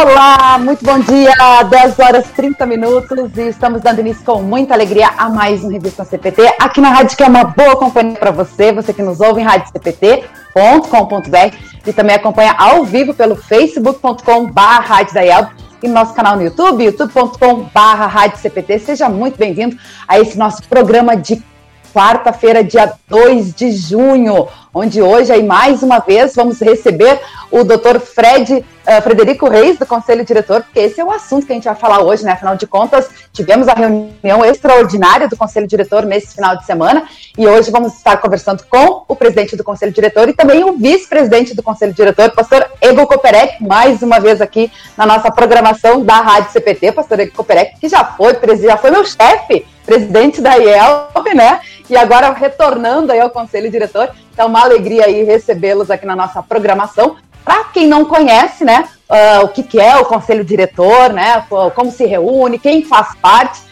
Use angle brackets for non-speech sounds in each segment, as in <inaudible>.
Olá, muito bom dia, 10 horas 30 minutos e estamos dando início com muita alegria a mais um Revista CPT aqui na rádio que é uma boa companhia para você, você que nos ouve em radiocpt.com.br e também acompanha ao vivo pelo facebook.com.br e no nosso canal no YouTube, youtube.com.br Seja muito bem-vindo a esse nosso programa de quarta-feira, dia 2 de junho, onde hoje, aí, mais uma vez, vamos receber o doutor Fred uh, Frederico Reis, do Conselho Diretor, porque esse é o assunto que a gente vai falar hoje, né? Afinal de contas, tivemos a reunião extraordinária do Conselho Diretor nesse final de semana e hoje vamos estar conversando com o presidente do Conselho Diretor e também o vice-presidente do Conselho Diretor, pastor Ego Koperek, mais uma vez aqui na nossa programação da Rádio CPT, pastor Ego Koperek, que já foi, já foi meu chefe, presidente da IELB, né? E agora retornando aí ao Conselho Diretor. Então, uma alegria aí recebê-los aqui na nossa programação. Para quem não conhece, né, uh, o que, que, é o Conselho Diretor, né, como se reúne, quem faz parte,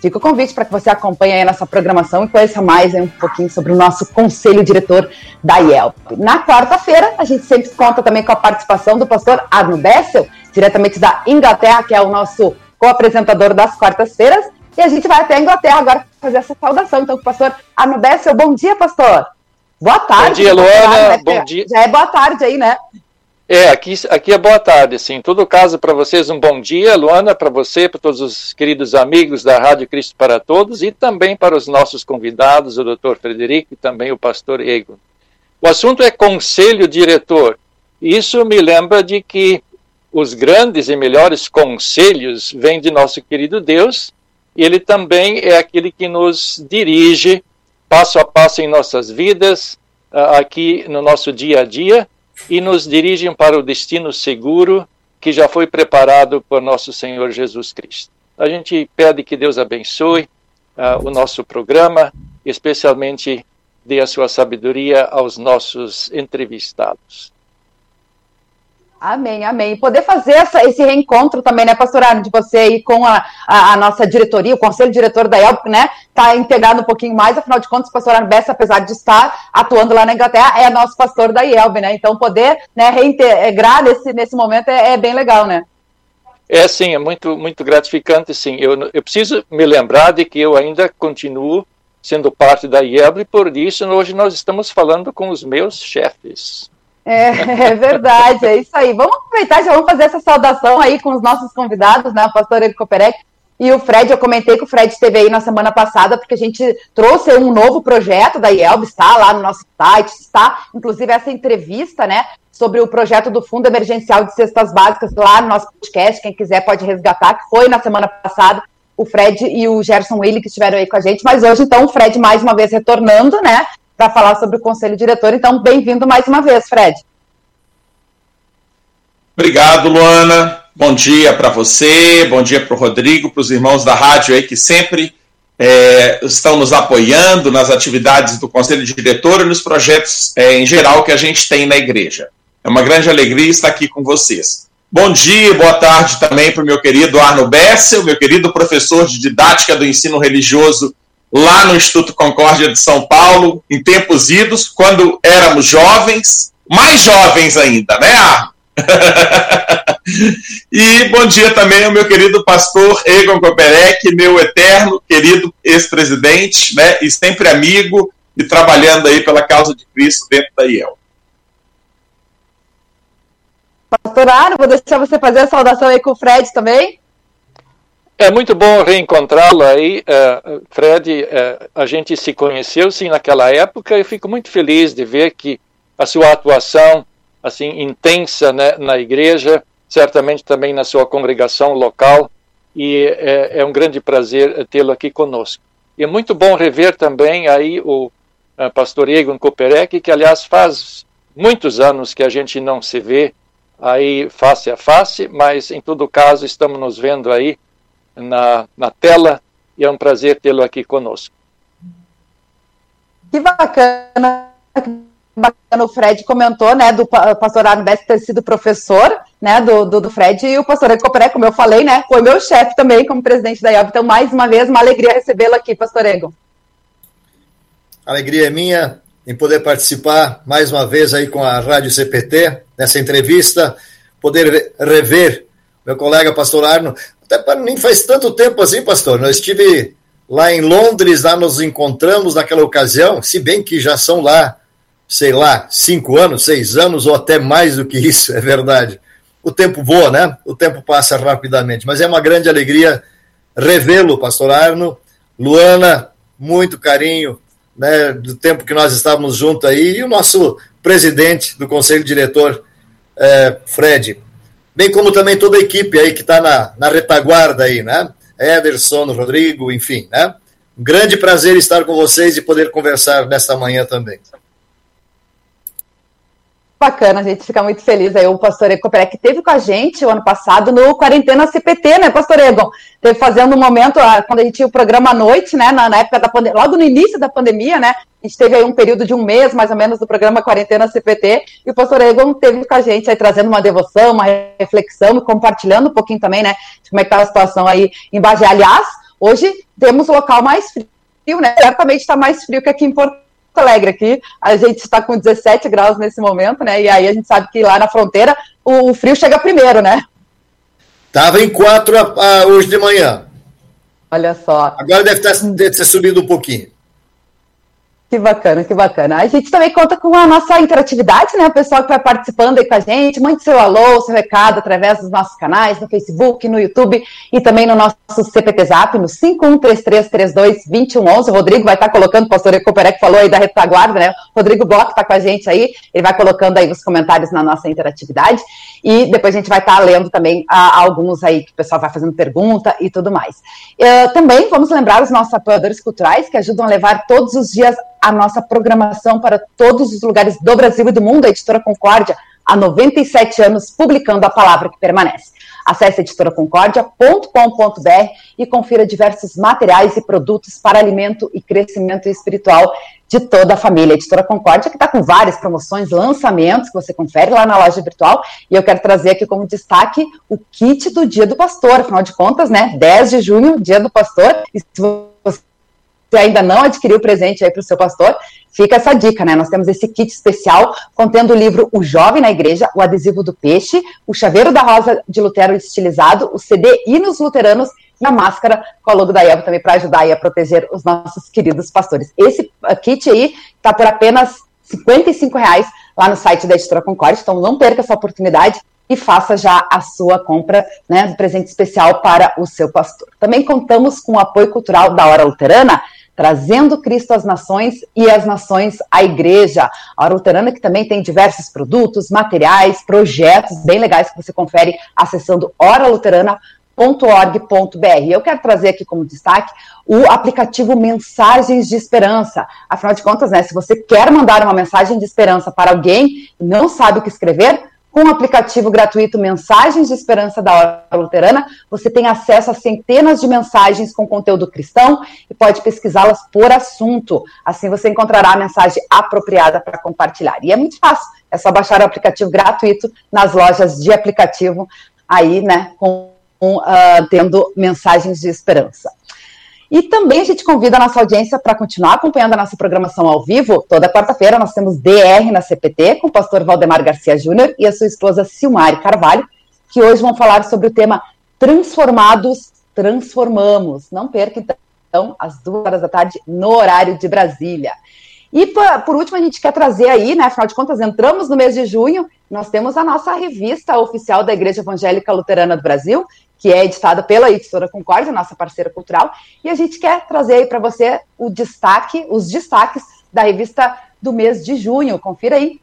fica o convite para que você acompanhe aí nossa programação e conheça mais um pouquinho sobre o nosso Conselho Diretor da IELP. Na quarta-feira, a gente sempre conta também com a participação do pastor Arno Bessel, diretamente da Inglaterra, que é o nosso co-apresentador das quartas-feiras, e a gente vai até a Inglaterra agora fazer essa saudação. Então, pastor Arno Bessel, bom dia, pastor. Boa tarde. Bom dia, Luana. Né? Bom dia. Já é boa tarde aí, né? É, aqui, aqui é boa tarde, sim. Em todo caso, para vocês, um bom dia, Luana, para você, para todos os queridos amigos da Rádio Cristo para Todos e também para os nossos convidados, o doutor Frederico e também o pastor Egon. O assunto é conselho diretor. Isso me lembra de que os grandes e melhores conselhos vêm de nosso querido Deus e ele também é aquele que nos dirige passo a passo em nossas vidas, aqui no nosso dia a dia e nos dirigem para o destino seguro que já foi preparado por nosso Senhor Jesus Cristo. A gente pede que Deus abençoe uh, o nosso programa, especialmente dê a sua sabedoria aos nossos entrevistados. Amém, amém. E poder fazer essa, esse reencontro também, né, pastora, de você aí com a, a, a, nossa diretoria, o conselho diretor da ELP, né, tá integrado um pouquinho mais, afinal de contas, o pastor Arbessa, apesar de estar atuando lá na Inglaterra, é nosso pastor da IELB, né, então poder, né, reintegrar nesse, nesse momento é, é bem legal, né. É, sim, é muito, muito gratificante, sim. Eu, eu preciso me lembrar de que eu ainda continuo sendo parte da IELB, e por isso hoje nós estamos falando com os meus chefes. É, <laughs> é, verdade, é isso aí. Vamos aproveitar, já vamos fazer essa saudação aí com os nossos convidados, né? O pastor Eric Koperek e o Fred. Eu comentei que o Fred esteve aí na semana passada, porque a gente trouxe um novo projeto da IELB, está lá no nosso site, está, inclusive, essa entrevista, né? Sobre o projeto do Fundo Emergencial de Cestas Básicas lá no nosso podcast. Quem quiser pode resgatar, que foi na semana passada o Fred e o Gerson Willi que estiveram aí com a gente, mas hoje, então, o Fred mais uma vez retornando, né? Para falar sobre o Conselho Diretor. Então, bem-vindo mais uma vez, Fred. Obrigado, Luana. Bom dia para você, bom dia para o Rodrigo, para os irmãos da rádio aí que sempre é, estão nos apoiando nas atividades do Conselho Diretor e nos projetos é, em geral que a gente tem na igreja. É uma grande alegria estar aqui com vocês. Bom dia, boa tarde também para o meu querido Arno Bessel, meu querido professor de didática do ensino religioso lá no Instituto Concórdia de São Paulo, em tempos idos, quando éramos jovens, mais jovens ainda, né, <laughs> e bom dia também ao meu querido pastor Egon Koperek, meu eterno querido ex-presidente, né, e sempre amigo e trabalhando aí pela causa de Cristo dentro da IEL. Pastor Arno, vou deixar você fazer a saudação aí com o Fred também. É muito bom reencontrá-lo aí, uh, Fred. Uh, a gente se conheceu sim naquela época. Eu fico muito feliz de ver que a sua atuação assim intensa né, na igreja, certamente também na sua congregação local, e é, é um grande prazer tê-lo aqui conosco. E é muito bom rever também aí o uh, pastor Egon Koperek, que aliás faz muitos anos que a gente não se vê aí face a face, mas em todo caso estamos nos vendo aí na, na tela e é um prazer tê-lo aqui conosco. Que bacana, bacana o Fred comentou, né, do pastor Arnbest ter sido professor, né, do, do, do Fred, e o pastor Ecopré, como eu falei, né, foi meu chefe também como presidente da IOB, então mais uma vez, uma alegria recebê-lo aqui, pastor Egon. Alegria é minha em poder participar mais uma vez aí com a Rádio CPT, nessa entrevista, poder rever meu colega pastor Arno. Até nem faz tanto tempo assim, pastor. Nós estive lá em Londres, lá nos encontramos naquela ocasião, se bem que já são lá, sei lá, cinco anos, seis anos ou até mais do que isso, <laughs> é verdade. O tempo voa, né? O tempo passa rapidamente, mas é uma grande alegria revê-lo, pastor Arno. Luana, muito carinho, né, do tempo que nós estávamos juntos aí, e o nosso presidente do conselho diretor, é, Fred. Bem como também toda a equipe aí que está na, na retaguarda aí, né? Ederson, Rodrigo, enfim, né? Um grande prazer estar com vocês e poder conversar nesta manhã também. Bacana, a gente fica muito feliz aí. O pastor Egon que teve com a gente o ano passado no Quarentena CPT, né, pastor Egon? Teve fazendo um momento, ah, quando a gente tinha o programa à noite, né, na, na época da pandemia, logo no início da pandemia, né, a gente teve aí um período de um mês, mais ou menos, do programa Quarentena CPT, e o pastor Egon teve com a gente aí trazendo uma devoção, uma reflexão, compartilhando um pouquinho também, né, de como é que tá a situação aí em Bagé. Aliás, hoje temos local mais frio, né, certamente está mais frio que aqui em Porto Alegre aqui, a gente está com 17 graus nesse momento, né? E aí a gente sabe que lá na fronteira o, frio chega primeiro, né? Tava em 4 hoje de manhã. Olha só. Agora deve, ter, deve ter subido um pouquinho. Que bacana, que bacana. A gente também conta com a nossa interatividade, né? O pessoal que vai participando aí com a gente, mande seu alô, seu recado através dos nossos canais, no Facebook, no YouTube e também no nosso CPT Zap, no 5133322111. O Rodrigo vai estar colocando, o pastor Ecoperé que falou aí da retaguarda, né? O Rodrigo Bloch está com a gente aí, ele vai colocando aí os comentários na nossa interatividade e depois a gente vai estar lendo também a, alguns aí que o pessoal vai fazendo pergunta e tudo mais. Uh, também vamos lembrar os nossos apoiadores culturais que ajudam a levar todos os dias a nossa programação para todos os lugares do Brasil e do mundo, a Editora Concórdia, há 97 anos, publicando a palavra que permanece. Acesse editoraconcordia.com.br e confira diversos materiais e produtos para alimento e crescimento espiritual de toda a família. A Editora Concórdia, que está com várias promoções, lançamentos, que você confere lá na loja virtual. E eu quero trazer aqui como destaque o kit do Dia do Pastor. Afinal de contas, né? 10 de junho, Dia do Pastor. E se você ainda não adquiriu o presente aí para o seu pastor, fica essa dica, né? Nós temos esse kit especial contendo o livro O Jovem na Igreja, o adesivo do peixe, o chaveiro da rosa de Lutero estilizado, o CD Hinos Luteranos e a máscara com a logo da Eva também para ajudar aí a proteger os nossos queridos pastores. Esse uh, kit aí está por apenas R$ reais lá no site da Editora Concorde, então não perca essa oportunidade e faça já a sua compra né, do presente especial para o seu pastor. Também contamos com o apoio cultural da Hora Luterana, trazendo Cristo às nações e as nações à igreja. A Luterana que também tem diversos produtos, materiais, projetos bem legais que você confere acessando oraluterana.org.br. Eu quero trazer aqui como destaque o aplicativo Mensagens de Esperança. Afinal de contas, né, se você quer mandar uma mensagem de esperança para alguém e não sabe o que escrever, com o aplicativo gratuito Mensagens de Esperança da Hora Luterana, você tem acesso a centenas de mensagens com conteúdo cristão e pode pesquisá-las por assunto. Assim você encontrará a mensagem apropriada para compartilhar. E é muito fácil, é só baixar o aplicativo gratuito nas lojas de aplicativo aí, né, com, uh, tendo mensagens de esperança. E também a gente convida a nossa audiência para continuar acompanhando a nossa programação ao vivo. Toda quarta-feira nós temos DR na CPT com o pastor Valdemar Garcia Júnior e a sua esposa Silmari Carvalho, que hoje vão falar sobre o tema Transformados, Transformamos. Não perca, então, às duas horas da tarde, no horário de Brasília. E por último, a gente quer trazer aí, né? Afinal de contas, entramos no mês de junho, nós temos a nossa revista oficial da Igreja Evangélica Luterana do Brasil, que é editada pela Editora Concórdia, nossa parceira cultural, e a gente quer trazer aí para você o destaque, os destaques da revista do mês de junho. Confira aí.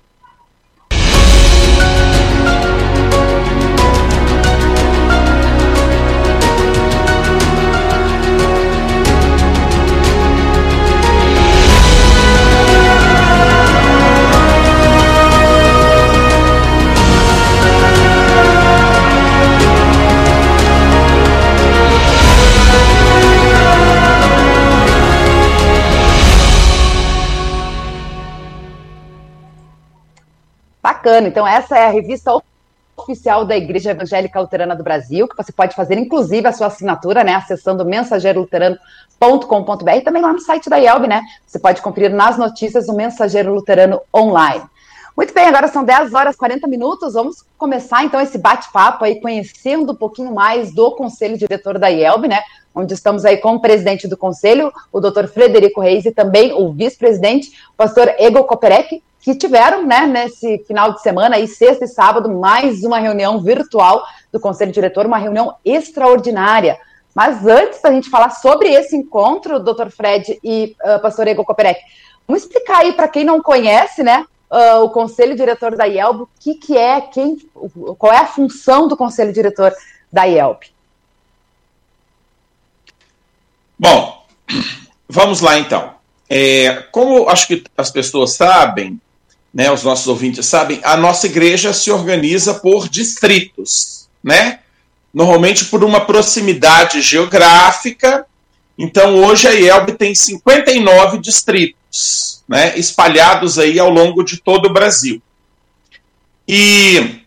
Bacana. Então, essa é a revista oficial da Igreja Evangélica Luterana do Brasil, que você pode fazer, inclusive, a sua assinatura, né, acessando mensageiroluterano.com.br e também lá no site da IELB, né, você pode conferir nas notícias o Mensageiro Luterano online. Muito bem, agora são 10 horas e 40 minutos. Vamos começar então esse bate-papo aí, conhecendo um pouquinho mais do Conselho Diretor da IELB, né? Onde estamos aí com o presidente do Conselho, o doutor Frederico Reis, e também o vice-presidente, o pastor Ego Koperek, que tiveram, né, nesse final de semana, aí, sexta e sábado, mais uma reunião virtual do Conselho Diretor, uma reunião extraordinária. Mas antes da gente falar sobre esse encontro, doutor Fred e uh, pastor Ego Koperek, vamos explicar aí para quem não conhece, né, uh, o conselho diretor da IELB, o que, que é, quem, qual é a função do conselho diretor da IELB? Bom, vamos lá então. É, como acho que as pessoas sabem, né, os nossos ouvintes sabem, a nossa igreja se organiza por distritos, né? Normalmente por uma proximidade geográfica. Então, hoje a IELB tem 59 distritos né, espalhados aí ao longo de todo o Brasil. E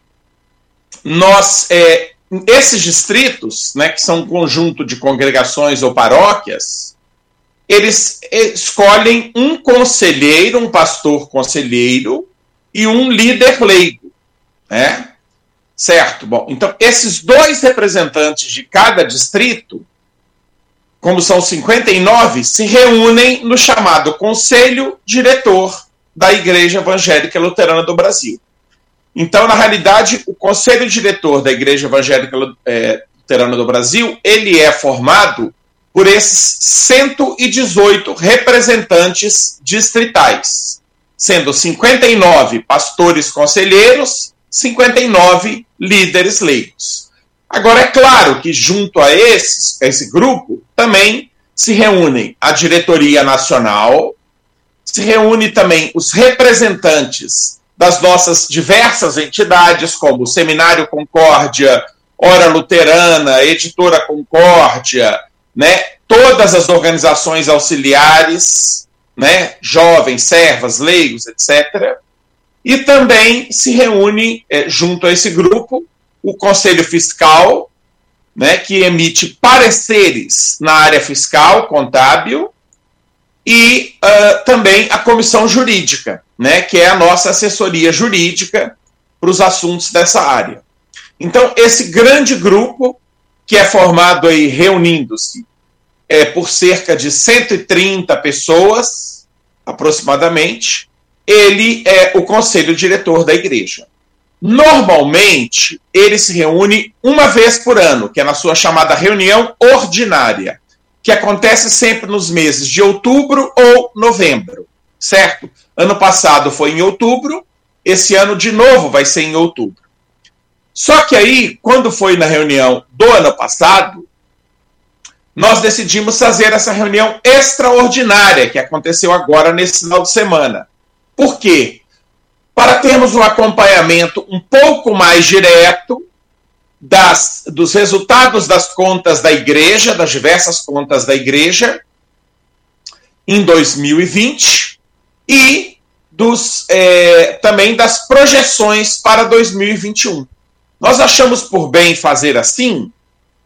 nós, é, esses distritos, né, que são um conjunto de congregações ou paróquias, eles escolhem um conselheiro, um pastor conselheiro e um líder leigo, né? Certo? Bom, então esses dois representantes de cada distrito como são 59, se reúnem no chamado Conselho Diretor da Igreja Evangélica Luterana do Brasil. Então, na realidade, o Conselho Diretor da Igreja Evangélica é, Luterana do Brasil, ele é formado por esses 118 representantes distritais, sendo 59 pastores conselheiros, 59 líderes leigos. Agora, é claro que junto a esses, esse grupo também se reúnem a diretoria nacional, se reúne também os representantes das nossas diversas entidades, como o Seminário Concórdia, Hora Luterana, Editora Concórdia, né, todas as organizações auxiliares, né, jovens, servas, leigos, etc. E também se reúne, é, junto a esse grupo, o Conselho Fiscal, né, que emite pareceres na área fiscal, contábil, e uh, também a Comissão Jurídica, né, que é a nossa assessoria jurídica para os assuntos dessa área. Então, esse grande grupo, que é formado aí, reunindo-se é, por cerca de 130 pessoas, aproximadamente, ele é o conselho diretor da igreja. Normalmente, ele se reúne uma vez por ano, que é na sua chamada reunião ordinária, que acontece sempre nos meses de outubro ou novembro, certo? Ano passado foi em outubro, esse ano de novo vai ser em outubro. Só que aí, quando foi na reunião do ano passado, nós decidimos fazer essa reunião extraordinária que aconteceu agora nesse final de semana. Por quê? para termos um acompanhamento um pouco mais direto das, dos resultados das contas da igreja, das diversas contas da igreja, em 2020 e dos, é, também das projeções para 2021. Nós achamos por bem fazer assim,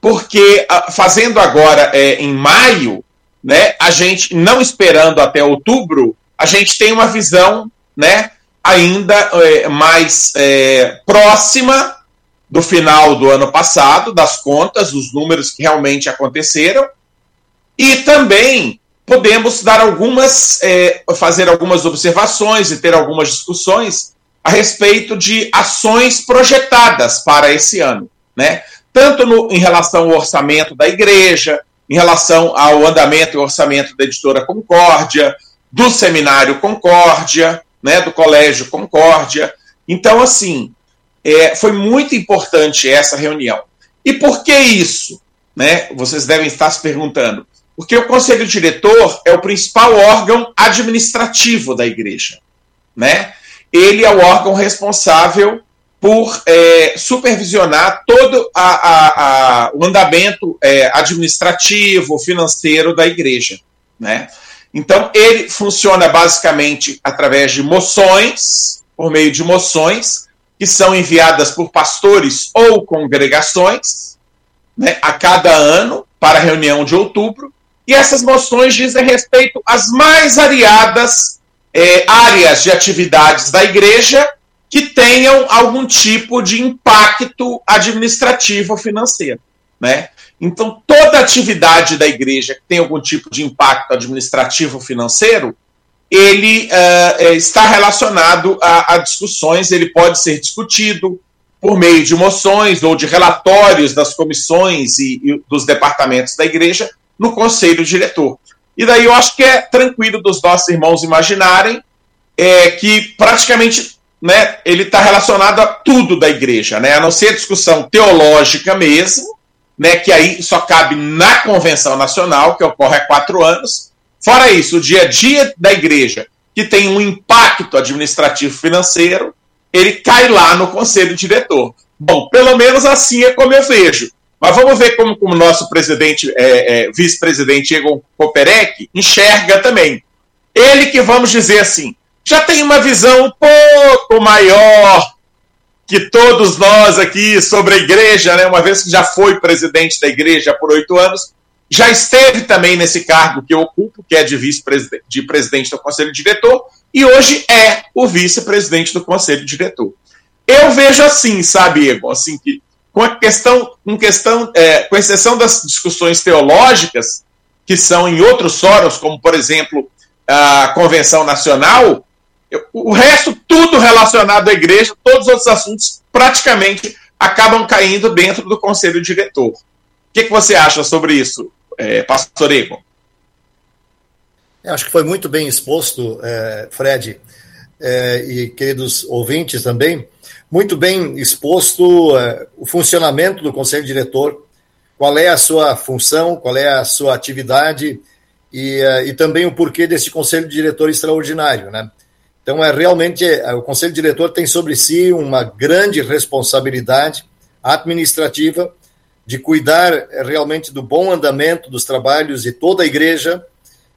porque fazendo agora é, em maio, né, a gente não esperando até outubro, a gente tem uma visão, né, ainda é, mais é, próxima do final do ano passado, das contas, dos números que realmente aconteceram, e também podemos dar algumas, é, fazer algumas observações e ter algumas discussões a respeito de ações projetadas para esse ano, né? Tanto no, em relação ao orçamento da igreja, em relação ao andamento e orçamento da editora Concórdia, do seminário Concórdia, né, do Colégio Concórdia. Então, assim, é, foi muito importante essa reunião. E por que isso? Né? Vocês devem estar se perguntando. Porque o conselho diretor é o principal órgão administrativo da igreja. Né? Ele é o órgão responsável por é, supervisionar todo a, a, a, o andamento é, administrativo, financeiro da igreja. Né? Então, ele funciona basicamente através de moções, por meio de moções, que são enviadas por pastores ou congregações, né, a cada ano, para a reunião de outubro, e essas moções dizem respeito às mais variadas é, áreas de atividades da igreja que tenham algum tipo de impacto administrativo ou financeiro. Né? Então, toda atividade da igreja que tem algum tipo de impacto administrativo ou financeiro, ele uh, está relacionado a, a, discussões, ele pode ser discutido por meio de moções ou de relatórios das comissões e, e dos departamentos da igreja no conselho diretor. E daí eu acho que é tranquilo dos nossos irmãos imaginarem é, que praticamente né, ele está relacionado a tudo da igreja, né, a não ser a discussão teológica mesmo, né, que aí só cabe na Convenção Nacional, que ocorre há quatro anos. Fora isso, o dia a dia da igreja, que tem um impacto administrativo financeiro, ele cai lá no conselho diretor. Bom, pelo menos assim é como eu vejo. Mas vamos ver como o nosso presidente, é, é, vice-presidente Egon Koperek enxerga também. Ele que, vamos dizer assim, já tem uma visão um pouco maior que todos nós aqui sobre a igreja, né, uma vez que já foi presidente da igreja por oito anos, já esteve também nesse cargo que eu ocupo, que é de vice-presidente de presidente do conselho diretor, e hoje é o vice-presidente do conselho diretor. Eu vejo assim, sabe, Egon, assim que com a questão, com questão, é, com exceção das discussões teológicas que são em outros fóruns, como por exemplo a convenção nacional, o resto tudo relacionado à igreja, todos os outros assuntos praticamente acabam caindo dentro do conselho diretor. O que, que você acha sobre isso, é, Pastor? Eu acho que foi muito bem exposto, é, Fred, é, e queridos ouvintes também, muito bem exposto é, o funcionamento do Conselho Diretor, qual é a sua função, qual é a sua atividade e, é, e também o porquê desse Conselho Diretor extraordinário. Né? Então, é realmente, é, o Conselho Diretor tem sobre si uma grande responsabilidade administrativa de cuidar realmente do bom andamento dos trabalhos de toda a igreja,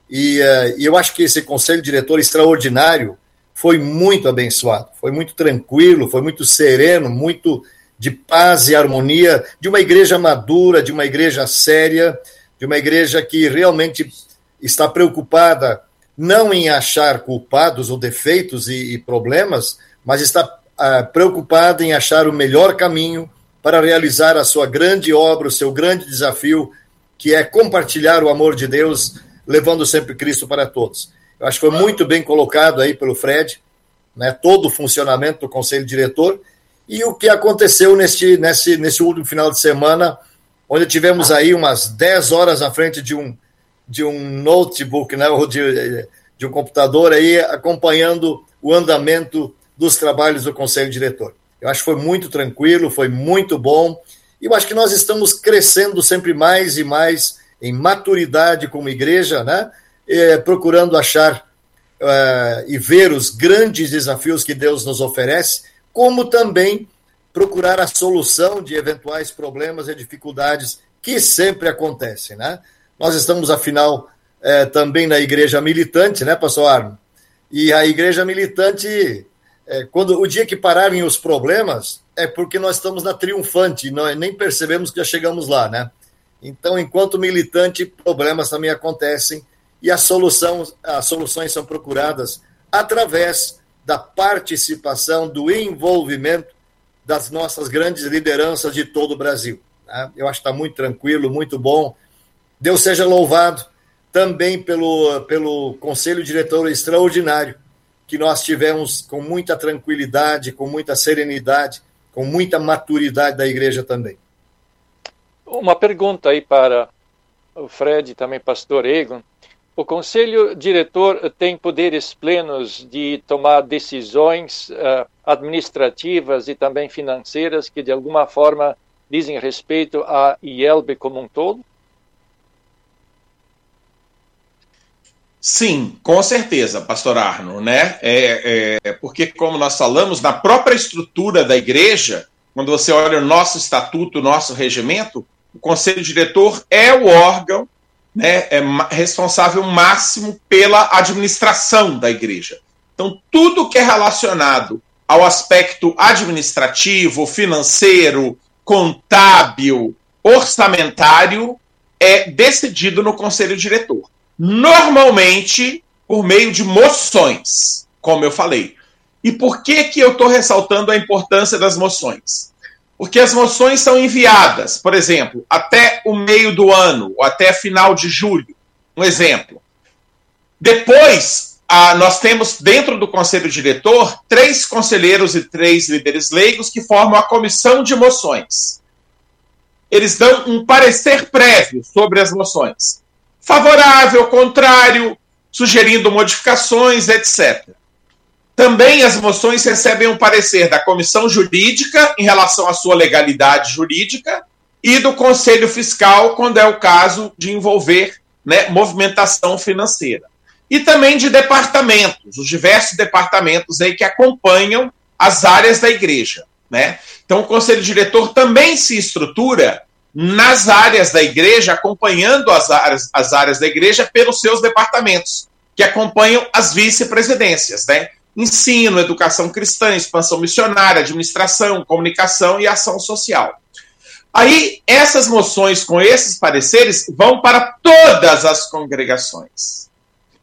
e, uh, e eu acho que esse conselho diretor extraordinário foi muito abençoado, foi muito tranquilo, foi muito sereno, muito de paz e harmonia, de uma igreja madura, de uma igreja séria, de uma igreja que realmente está preocupada não em achar culpados ou defeitos e, e problemas, mas está uh, preocupada em achar o melhor caminho para realizar a sua grande obra, o seu grande desafio, que é compartilhar o amor de Deus levando sempre Cristo para todos. Eu acho que foi muito bem colocado aí pelo Fred, né, todo o funcionamento do conselho diretor e o que aconteceu neste, nesse, nesse último final de semana, onde tivemos aí umas 10 horas à frente de um, de um notebook, né, ou de, de um computador aí, acompanhando o andamento dos trabalhos do conselho diretor. Eu acho que foi muito tranquilo, foi muito bom, e eu acho que nós estamos crescendo sempre mais e mais em maturidade como igreja, né? É, procurando achar é, e ver os grandes desafios que Deus nos oferece, como também procurar a solução de eventuais problemas e dificuldades que sempre acontecem, né? Nós estamos, afinal, é, também na igreja militante, né, pastor Arno? E a igreja militante, quando o dia que pararem os problemas, é porque nós estamos na triunfante, nós nem percebemos que já chegamos lá, né? Então, enquanto militante, problemas também acontecem e a solução, as soluções são procuradas através da participação, do envolvimento das nossas grandes lideranças de todo o Brasil. Né? Eu acho que está muito tranquilo, muito bom. Deus seja louvado também pelo, pelo Conselho Diretor Extraordinário, que nós tivemos com muita tranquilidade, com muita serenidade, com muita maturidade da igreja também. Uma pergunta aí para o Fred também pastor Egon. O conselho diretor tem poderes plenos de tomar decisões uh, administrativas e também financeiras que de alguma forma dizem respeito à IELB como um todo? Sim, com certeza, pastor Arno, né? É, é, porque, como nós falamos, na própria estrutura da igreja, quando você olha o nosso estatuto, o nosso regimento, o conselho diretor é o órgão né, é responsável máximo pela administração da igreja. Então, tudo que é relacionado ao aspecto administrativo, financeiro, contábil, orçamentário, é decidido no conselho diretor. Normalmente, por meio de moções, como eu falei. E por que, que eu estou ressaltando a importância das moções? Porque as moções são enviadas, por exemplo, até o meio do ano, ou até final de julho. Um exemplo. Depois, nós temos dentro do conselho diretor três conselheiros e três líderes leigos que formam a comissão de moções. Eles dão um parecer prévio sobre as moções. Favorável, contrário, sugerindo modificações, etc. Também as moções recebem um parecer da comissão jurídica em relação à sua legalidade jurídica e do conselho fiscal, quando é o caso de envolver né, movimentação financeira. E também de departamentos, os diversos departamentos aí que acompanham as áreas da igreja. Né? Então, o conselho diretor também se estrutura nas áreas da igreja, acompanhando as áreas, as áreas da igreja pelos seus departamentos, que acompanham as vice-presidências, né? Ensino, educação cristã, expansão missionária, administração, comunicação e ação social. Aí, essas moções com esses pareceres vão para todas as congregações.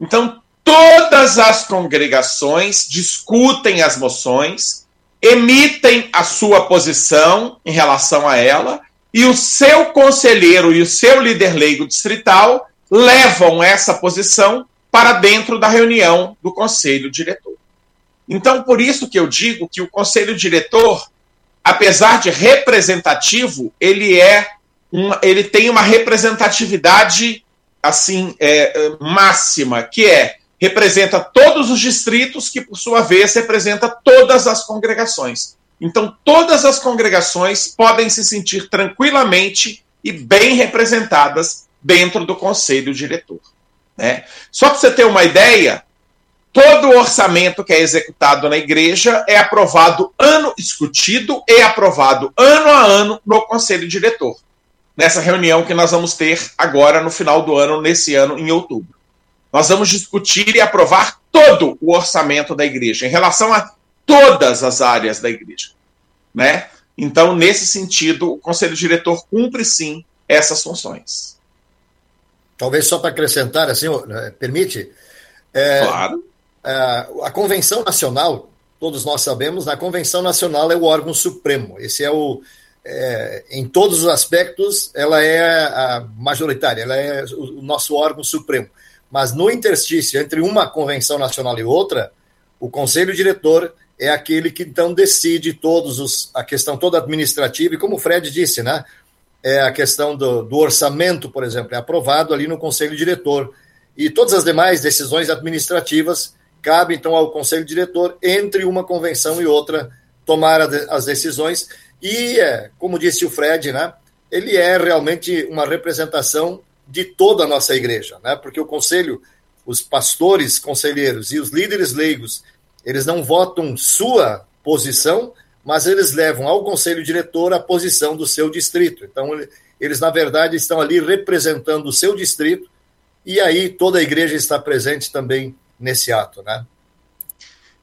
Então, todas as congregações discutem as moções, emitem a sua posição em relação a ela e o seu conselheiro e o seu líder leigo distrital levam essa posição para dentro da reunião do conselho diretor. Então, por isso que eu digo que o conselho diretor, apesar de representativo, ele é ele tem uma representatividade assim é, máxima, que é representa todos os distritos, que por sua vez representa todas as congregações. Então, todas as congregações podem se sentir tranquilamente e bem representadas dentro do conselho diretor. Né? Só para você ter uma ideia, todo o orçamento que é executado na igreja é aprovado ano, discutido e aprovado ano a ano no conselho diretor. Nessa reunião que nós vamos ter agora no final do ano, nesse ano, em outubro. Nós vamos discutir e aprovar todo o orçamento da igreja em relação a todas as áreas da igreja, né? Então, nesse sentido, o conselho diretor cumpre sim essas funções. Talvez só para acrescentar, assim, né, permite? É, claro. É, a Convenção Nacional, todos nós sabemos, a Convenção Nacional é o órgão supremo. Esse é o, é, em todos os aspectos, ela é a majoritária, ela é o nosso órgão supremo. Mas no interstício entre uma convenção nacional e outra, o conselho diretor é aquele que então decide todos os a questão toda administrativa e como o Fred disse, né? É a questão do, do orçamento, por exemplo, é aprovado ali no conselho diretor e todas as demais decisões administrativas cabem então ao conselho diretor entre uma convenção e outra tomar as decisões e é, como disse o Fred, né? Ele é realmente uma representação de toda a nossa igreja, né? Porque o conselho, os pastores, conselheiros e os líderes leigos eles não votam sua posição, mas eles levam ao conselho diretor a posição do seu distrito. Então, eles, na verdade, estão ali representando o seu distrito, e aí toda a igreja está presente também nesse ato, né?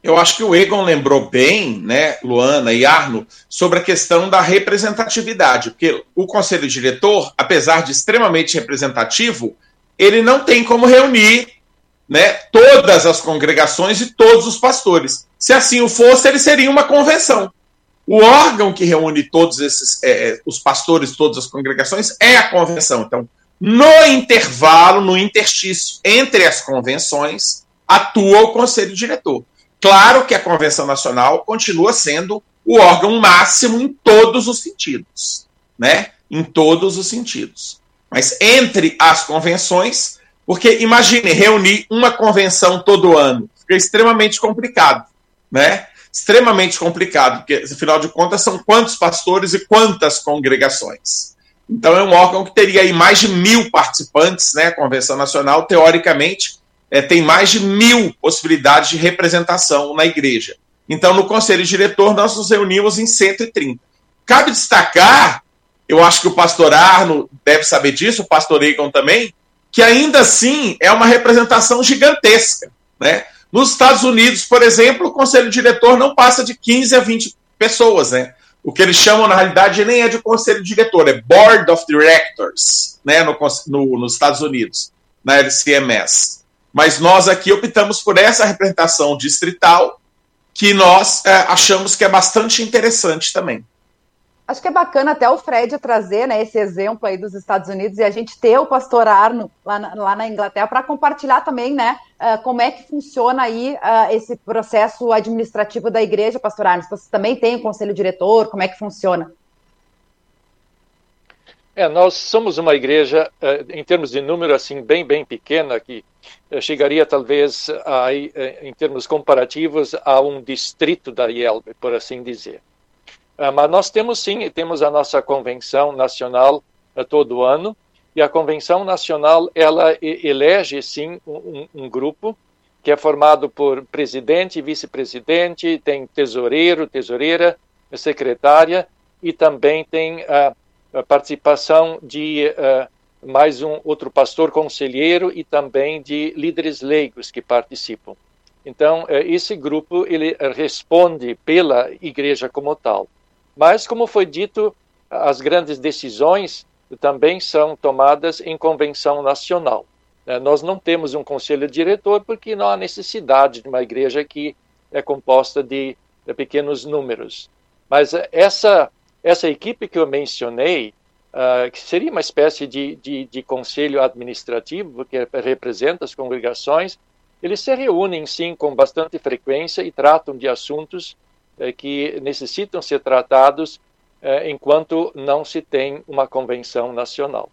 Eu acho que o Egon lembrou bem, né, Luana e Arno, sobre a questão da representatividade, porque o conselho diretor, apesar de extremamente representativo, ele não tem como reunir né, todas as congregações e todos os pastores. Se assim o fosse, ele seria uma convenção. O órgão que reúne todos esses, é, é, os pastores, todas as congregações, é a convenção. Então, no intervalo, no interstício entre as convenções, atua o conselho diretor. Claro que a convenção nacional continua sendo o órgão máximo em todos os sentidos, né? Em todos os sentidos. Mas entre as convenções, porque imagine reunir uma convenção todo ano. Fica extremamente complicado, né? Extremamente complicado, porque afinal de contas são quantos pastores e quantas congregações. Então é um órgão que teria aí mais de mil participantes, né? A Convenção Nacional, teoricamente, é, tem mais de mil possibilidades de representação na igreja. Então, no conselho diretor, nós nos reunimos em 130. Cabe destacar, eu acho que o pastor Arno deve saber disso, o pastor Egon também, que ainda assim é uma representação gigantesca. Né? Nos Estados Unidos, por exemplo, o conselho diretor não passa de 15 a 20 pessoas. Né? O que eles chamam, na realidade, nem é de conselho diretor, é Board of Directors né? no, no, nos Estados Unidos, na LCMS. Mas nós aqui optamos por essa representação distrital que nós é, achamos que é bastante interessante também. Acho que é bacana até o Fred trazer né, esse exemplo aí dos Estados Unidos e a gente ter o pastor Arno lá na, lá na Inglaterra para compartilhar também né, uh, como é que funciona aí uh, esse processo administrativo da igreja, pastor Arno. Você também tem o conselho diretor, como é que funciona? É, nós somos uma igreja, uh, em termos de número, assim, bem, bem pequena, que chegaria talvez, aí, em termos comparativos, a um distrito da IELB, por assim dizer. Ah, mas nós temos sim, temos a nossa convenção nacional uh, todo ano, e a convenção nacional ela elege sim um, um grupo que é formado por presidente, vice-presidente, tem tesoureiro, tesoureira, secretária e também tem a, participação de uh, mais um outro pastor conselheiro e também de líderes leigos que participam. Então, esse grupo ele responde pela igreja como tal. Mas, como foi dito, as grandes decisões também são tomadas em convenção nacional. É, nós não temos um conselho diretor porque não há necessidade de uma igreja que é composta de pequenos números. Mas essa, essa equipe que eu mencionei, uh, que seria uma espécie de, de, de conselho administrativo, que representa as congregações, eles se reúnem sim com bastante frequência e tratam de assuntos é, que necessitam ser tratados é, enquanto não se tem uma convenção nacional.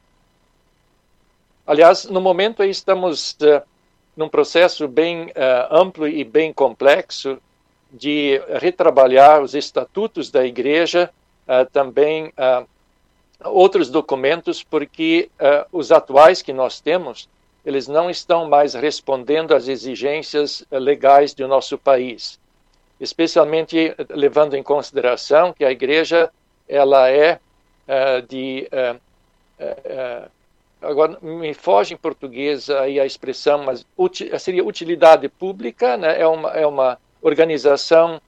Aliás, no momento aí estamos é, num processo bem amplo e bem complexo de retrabalhar os estatutos da igreja, também outros documentos, porque os atuais que nós temos, eles não estão mais respondendo às exigências legais do nosso país. Especialmente levando em consideração que a igreja ela é uh, de uh, uh, agora me foge em português aí a expressão mas uti seria utilidade pública né? É uma é uma organização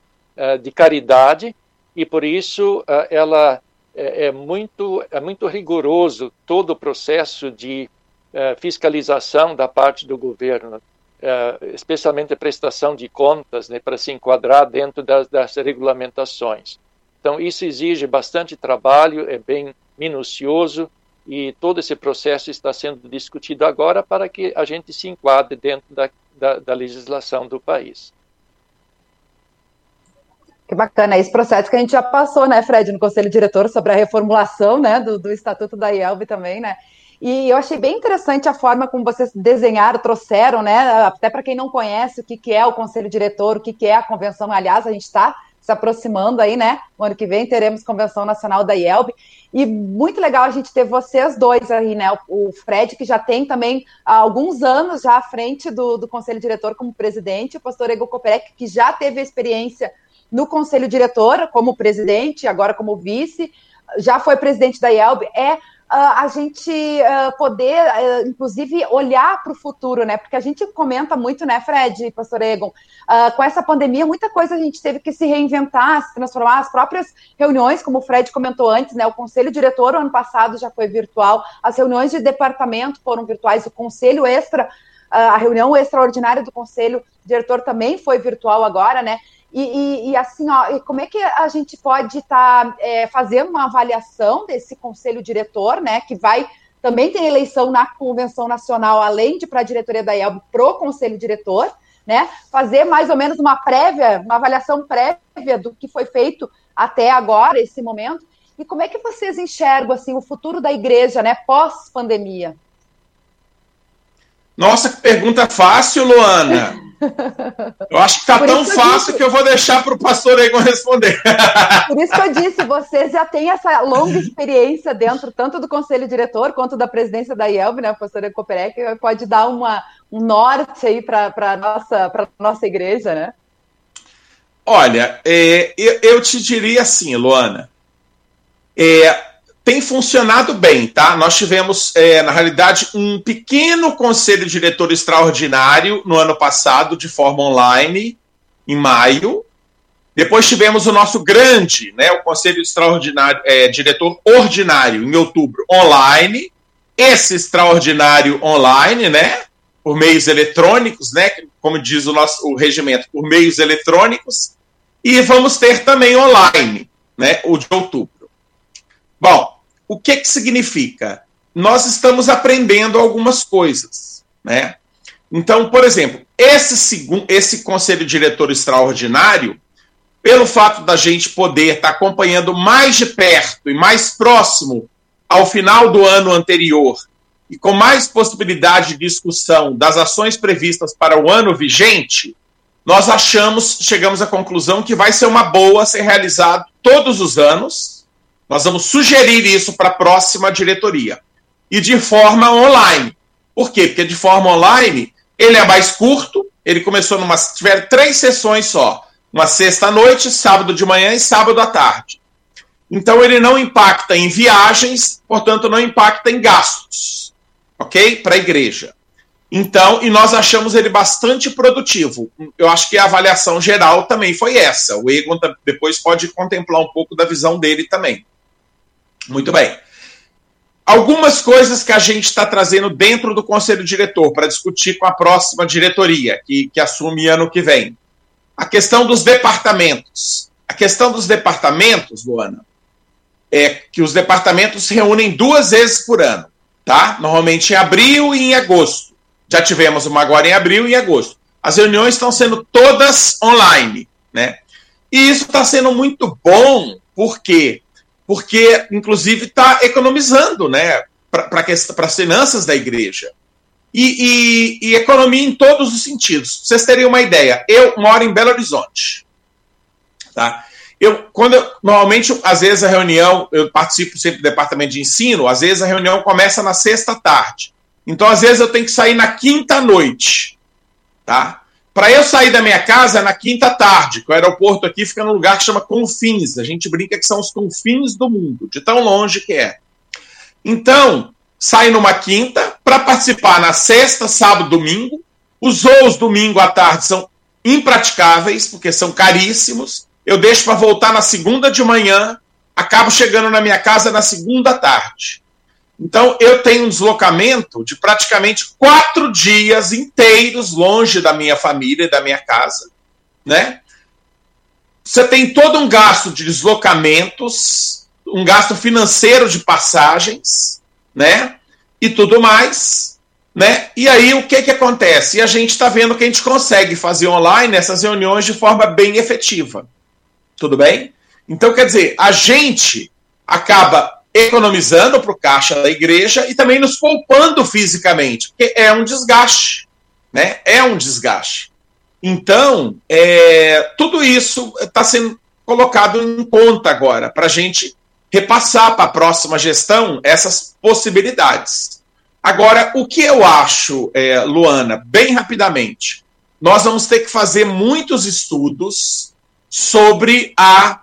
de caridade e por isso ela é, é, muito é muito rigoroso todo o processo de fiscalização da parte do governo uh, especialmente a prestação de contas, né, para se enquadrar dentro das, das regulamentações. Então, isso exige bastante trabalho, é bem minucioso e todo esse processo está sendo discutido agora para que a gente se enquadre dentro da, da, da legislação do país. Que bacana, esse processo que a gente já passou, né, Fred, no Conselho Diretor, sobre a reformulação, né, do, do Estatuto da IELB também, né, e eu achei bem interessante a forma como vocês desenharam, trouxeram, né? Até para quem não conhece o que, que é o conselho diretor, o que, que é a convenção. Aliás, a gente está se aproximando aí, né? O ano que vem teremos convenção nacional da IELB. E muito legal a gente ter vocês dois aí, né? O Fred, que já tem também alguns anos já à frente do, do conselho diretor como presidente, o pastor Ego Koperek, que já teve experiência no conselho diretor como presidente, agora como vice, já foi presidente da IELB, é Uh, a gente uh, poder, uh, inclusive, olhar para o futuro, né? Porque a gente comenta muito, né, Fred, Pastor Egon, com essa pandemia, muita coisa a gente teve que se reinventar, se transformar. As próprias reuniões, como o Fred comentou antes, né? O conselho diretor, ano passado, já foi virtual, as reuniões de departamento foram virtuais, o conselho extra, a reunião extraordinária do conselho diretor também foi virtual agora, né? E, e, e, assim, ó, como é que a gente pode estar tá, é, fazendo uma avaliação desse conselho diretor, né? Que vai também ter eleição na convenção nacional, além de para a diretoria da IELB, pro conselho diretor, né? Fazer mais ou menos uma prévia, uma avaliação prévia do que foi feito até agora, esse momento. E como é que vocês enxergam assim o futuro da igreja, né, pós pandemia? Nossa, que pergunta fácil, Luana. Eu acho que está tão fácil disse... que eu vou deixar para o pastor Egon responder. <laughs> Por isso que eu disse, você já tem essa longa experiência dentro tanto do conselho diretor quanto da presidência da IELB, né, pastor Egon Perec, pode dar uma, um norte aí para a nossa, nossa igreja, né? Olha, é, eu, eu, te diria assim, Luana, é, tem funcionado bem, tá? Nós tivemos, é, na realidade, um pequeno conselho diretor extraordinário no ano passado, de forma online, em maio. Depois tivemos o nosso grande, né, o conselho extraordinário, é, diretor ordinário, em outubro, online. Esse extraordinário online, né? por meios eletrônicos, né? Como diz o nosso o regimento, por meios eletrônicos, e vamos ter também online, né? O de outubro. Bom, o que, que significa? Nós estamos aprendendo algumas coisas, né? Então, por exemplo, esse, segundo, esse conselho diretor extraordinário, pelo fato da gente poder estar tá acompanhando mais de perto e mais próximo ao final do ano anterior e com mais possibilidade de discussão das ações previstas para o ano vigente, nós achamos, chegamos à conclusão que vai ser uma boa ser realizado todos os anos. Nós vamos sugerir isso para a próxima diretoria. E de forma online. Por quê? Porque de forma online ele é mais curto, ele começou numa. tiver três sessões só. Uma sexta-noite, sábado de manhã e sábado à tarde. Então ele não impacta em viagens, portanto, não impacta em gastos ok? Para a igreja. Então, e nós achamos ele bastante produtivo. Eu acho que a avaliação geral também foi essa. O Egon depois pode contemplar um pouco da visão dele também. Muito bem. Algumas coisas que a gente está trazendo dentro do conselho diretor para discutir com a próxima diretoria, que, que assume ano que vem. A questão dos departamentos. A questão dos departamentos, Luana, é que os departamentos se reúnem duas vezes por ano tá? Normalmente em abril e em agosto. Já tivemos uma agora em abril e em agosto. As reuniões estão sendo todas online, né? E isso está sendo muito bom, por quê? Porque, inclusive, está economizando, né? Para as finanças da igreja. E, e, e, economia em todos os sentidos. Pra vocês terem uma ideia, eu moro em Belo Horizonte. Tá? Eu, quando eu, normalmente, às vezes a reunião, eu participo sempre do departamento de ensino, às vezes a reunião começa na sexta tarde. Então, às vezes eu tenho que sair na quinta noite, tá? Para eu sair da minha casa na quinta tarde, que o aeroporto aqui fica num lugar que chama Confins. A gente brinca que são os confins do mundo, de tão longe que é. Então, saio numa quinta para participar na sexta, sábado, domingo. Os voos domingo à tarde são impraticáveis, porque são caríssimos eu deixo para voltar na segunda de manhã, acabo chegando na minha casa na segunda tarde. Então, eu tenho um deslocamento de praticamente quatro dias inteiros longe da minha família e da minha casa, né? Você tem todo um gasto de deslocamentos, um gasto financeiro de passagens, né? E tudo mais, né? E aí o que que acontece? E a gente está vendo que a gente consegue fazer online essas reuniões de forma bem efetiva. Tudo bem? Então, quer dizer, a gente acaba economizando para o caixa da igreja e também nos poupando fisicamente, porque é um desgaste. Né? É um desgaste. Então, é, tudo isso está sendo colocado em conta agora, para a gente repassar para a próxima gestão essas possibilidades. Agora, o que eu acho, é, Luana, bem rapidamente, nós vamos ter que fazer muitos estudos sobre a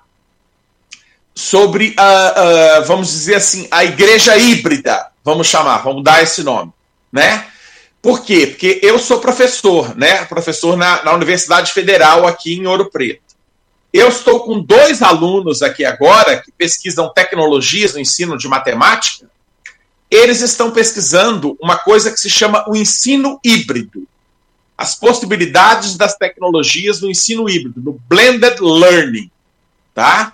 sobre a, a, vamos dizer assim a igreja híbrida. Vamos chamar vamos dar esse nome né? Por quê? Porque eu sou professor né? Professor na, na Universidade Federal aqui em Ouro Preto. Eu estou com dois alunos aqui agora que pesquisam tecnologias no ensino de matemática. Eles estão pesquisando uma coisa que se chama o ensino híbrido. As possibilidades das tecnologias no ensino híbrido, no blended learning, tá?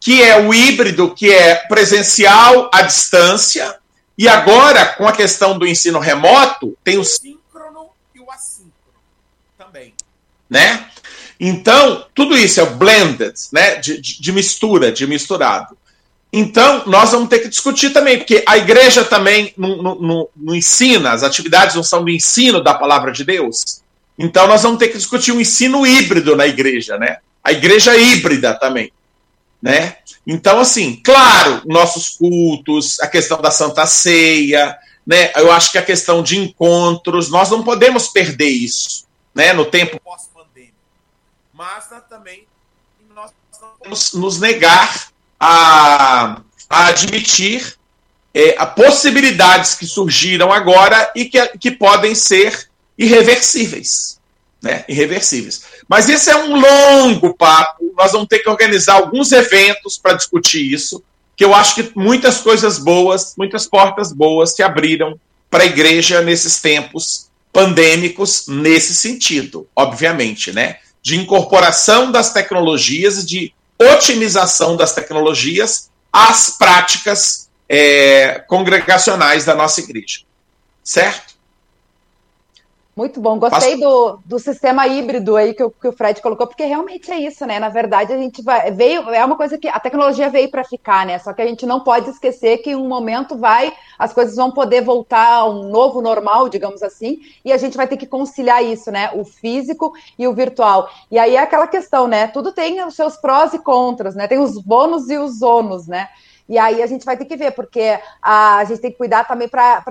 Que é o híbrido que é presencial à distância e agora com a questão do ensino remoto tem o síncrono e o assíncrono também, né? Então tudo isso é blended, né? De, de, mistura, de misturado. Então, nós vamos ter que discutir também, porque a igreja também não, não, ensina, as atividades não são do ensino da palavra de Deus. Então, nós vamos ter que discutir um ensino híbrido na igreja, né? A igreja híbrida também, né? Então, assim, claro, nossos cultos, a questão da Santa Ceia, né? Eu acho que a questão de encontros, nós não podemos perder isso, né? No tempo pós-pandêmico. Mas também nós não podemos nos negar a, a admitir é, a possibilidades que surgiram agora e que, que podem ser irreversíveis. Né? Irreversíveis. Mas esse é um longo papo. Nós vamos ter que organizar alguns eventos para discutir isso, que eu acho que muitas coisas boas, muitas portas boas se abriram para a igreja nesses tempos pandêmicos nesse sentido, obviamente, né? De incorporação das tecnologias de otimização das tecnologias às práticas é, congregacionais da nossa igreja. Certo? Muito bom, gostei do, do sistema híbrido aí que o, que o Fred colocou, porque realmente é isso, né? Na verdade, a gente vai. Veio, é uma coisa que a tecnologia veio para ficar, né? Só que a gente não pode esquecer que em um momento vai, as coisas vão poder voltar a um novo normal, digamos assim, e a gente vai ter que conciliar isso, né? O físico e o virtual. E aí é aquela questão, né? Tudo tem os seus prós e contras, né? Tem os bônus e os ônus, né? E aí a gente vai ter que ver, porque a, a gente tem que cuidar também para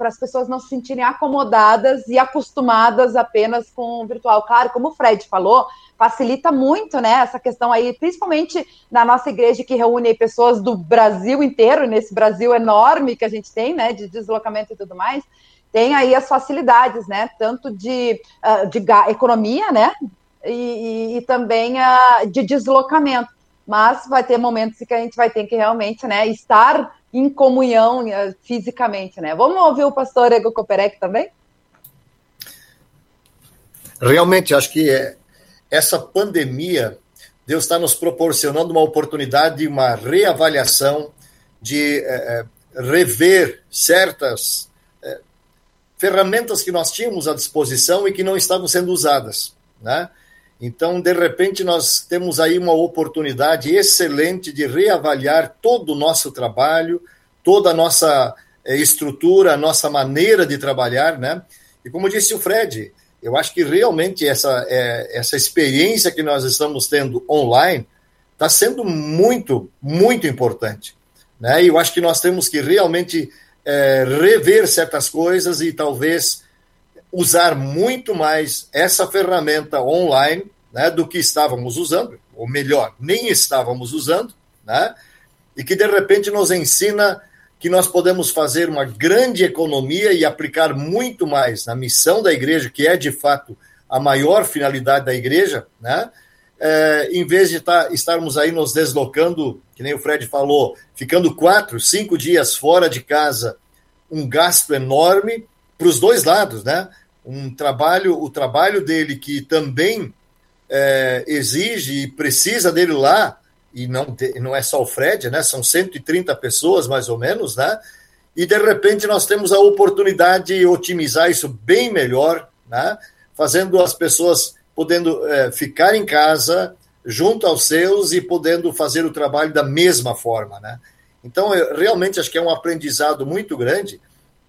as pessoas não se sentirem acomodadas e acostumadas apenas com o virtual. Claro, como o Fred falou, facilita muito, né, essa questão aí, principalmente na nossa igreja que reúne pessoas do Brasil inteiro, nesse Brasil enorme que a gente tem, né, de deslocamento e tudo mais, tem aí as facilidades, né, tanto de, uh, de economia, né, e, e, e também uh, de deslocamento mas vai ter momentos que a gente vai ter que realmente né, estar em comunhão eh, fisicamente. Né? Vamos ouvir o pastor Ego Koperek também? Realmente, acho que é, essa pandemia, Deus está nos proporcionando uma oportunidade, uma reavaliação, de é, rever certas é, ferramentas que nós tínhamos à disposição e que não estavam sendo usadas. Né? Então, de repente, nós temos aí uma oportunidade excelente de reavaliar todo o nosso trabalho, toda a nossa eh, estrutura, a nossa maneira de trabalhar, né? E como disse o Fred, eu acho que realmente essa, é, essa experiência que nós estamos tendo online está sendo muito, muito importante. Né? E eu acho que nós temos que realmente é, rever certas coisas e talvez usar muito mais essa ferramenta online né, do que estávamos usando, ou melhor, nem estávamos usando, né, e que de repente nos ensina que nós podemos fazer uma grande economia e aplicar muito mais na missão da igreja, que é de fato a maior finalidade da igreja, né? É, em vez de tá, estarmos aí nos deslocando, que nem o Fred falou, ficando quatro, cinco dias fora de casa, um gasto enorme para os dois lados, né? Um trabalho, o trabalho dele que também é, exige e precisa dele lá, e não, não é só o Fred, né? São 130 pessoas, mais ou menos, né? E de repente nós temos a oportunidade de otimizar isso bem melhor, né? Fazendo as pessoas podendo é, ficar em casa junto aos seus e podendo fazer o trabalho da mesma forma, né? Então, eu realmente acho que é um aprendizado muito grande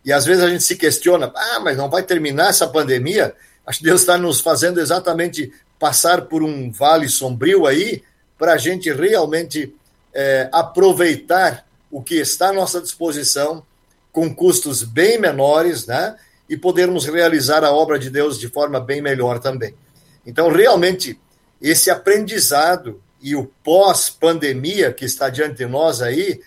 e às vezes a gente se questiona, ah, mas não vai terminar essa pandemia? Acho que Deus está nos fazendo exatamente passar por um vale sombrio aí para a gente realmente é, aproveitar o que está à nossa disposição com custos bem menores, né? E podermos realizar a obra de Deus de forma bem melhor também. Então, realmente, esse aprendizado e o pós-pandemia que está diante de nós aí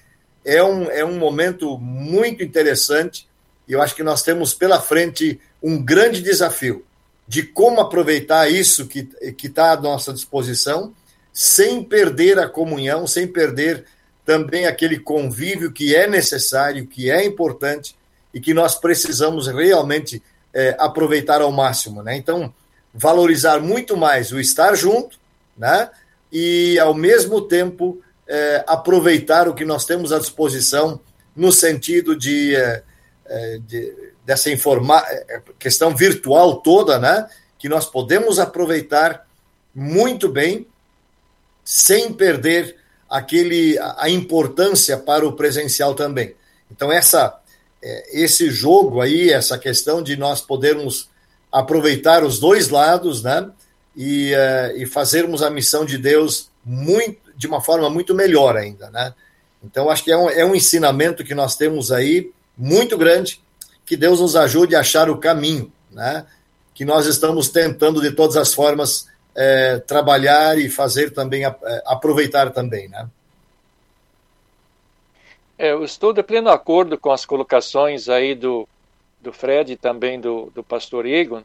é um, é um momento muito interessante e eu acho que nós temos pela frente um grande desafio de como aproveitar isso que está à nossa disposição, sem perder a comunhão, sem perder também aquele convívio que é necessário, que é importante e que nós precisamos realmente é, aproveitar ao máximo. Né? Então, valorizar muito mais o estar junto né? e, ao mesmo tempo, é, aproveitar o que nós temos à disposição no sentido de, é, é de dessa informa é, questão virtual toda, né? Que nós podemos aproveitar muito bem, sem perder aquele a importância para o presencial também. Então essa é, esse jogo aí, essa questão de nós podermos aproveitar os dois lados, né? E, e fazermos a missão de Deus muito de uma forma muito melhor ainda, né? Então acho que é um, é um ensinamento que nós temos aí muito grande que Deus nos ajude a achar o caminho, né? Que nós estamos tentando de todas as formas é, trabalhar e fazer também, é, aproveitar também, né? É, eu estou de pleno acordo com as colocações aí do, do Fred e também do, do pastor Egon.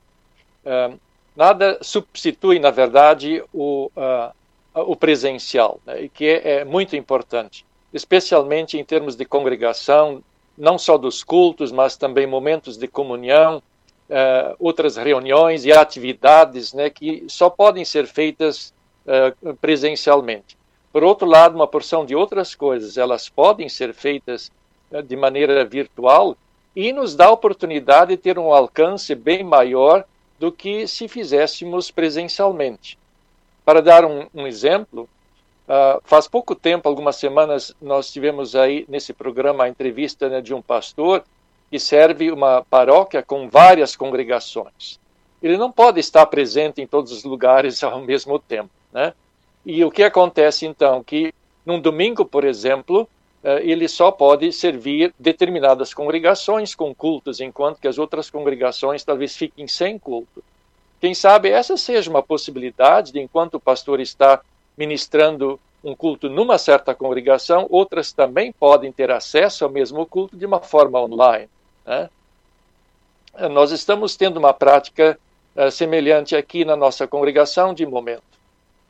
Uh, nada substitui, na verdade, o, uh, o presencial, né, que é, é muito importante, especialmente em termos de congregação, não só dos cultos, mas também momentos de comunhão, uh, outras reuniões e atividades né, que só podem ser feitas uh, presencialmente. Por outro lado, uma porção de outras coisas, elas podem ser feitas uh, de maneira virtual e nos dá a oportunidade de ter um alcance bem maior do que se fizéssemos presencialmente. Para dar um, um exemplo, Uh, faz pouco tempo, algumas semanas, nós tivemos aí nesse programa a entrevista né, de um pastor que serve uma paróquia com várias congregações. Ele não pode estar presente em todos os lugares <laughs> ao mesmo tempo, né? E o que acontece então? Que num domingo, por exemplo, uh, ele só pode servir determinadas congregações com cultos, enquanto que as outras congregações talvez fiquem sem culto. Quem sabe essa seja uma possibilidade de, enquanto o pastor está ministrando um culto numa certa congregação, outras também podem ter acesso ao mesmo culto de uma forma online. Né? Nós estamos tendo uma prática uh, semelhante aqui na nossa congregação de momento.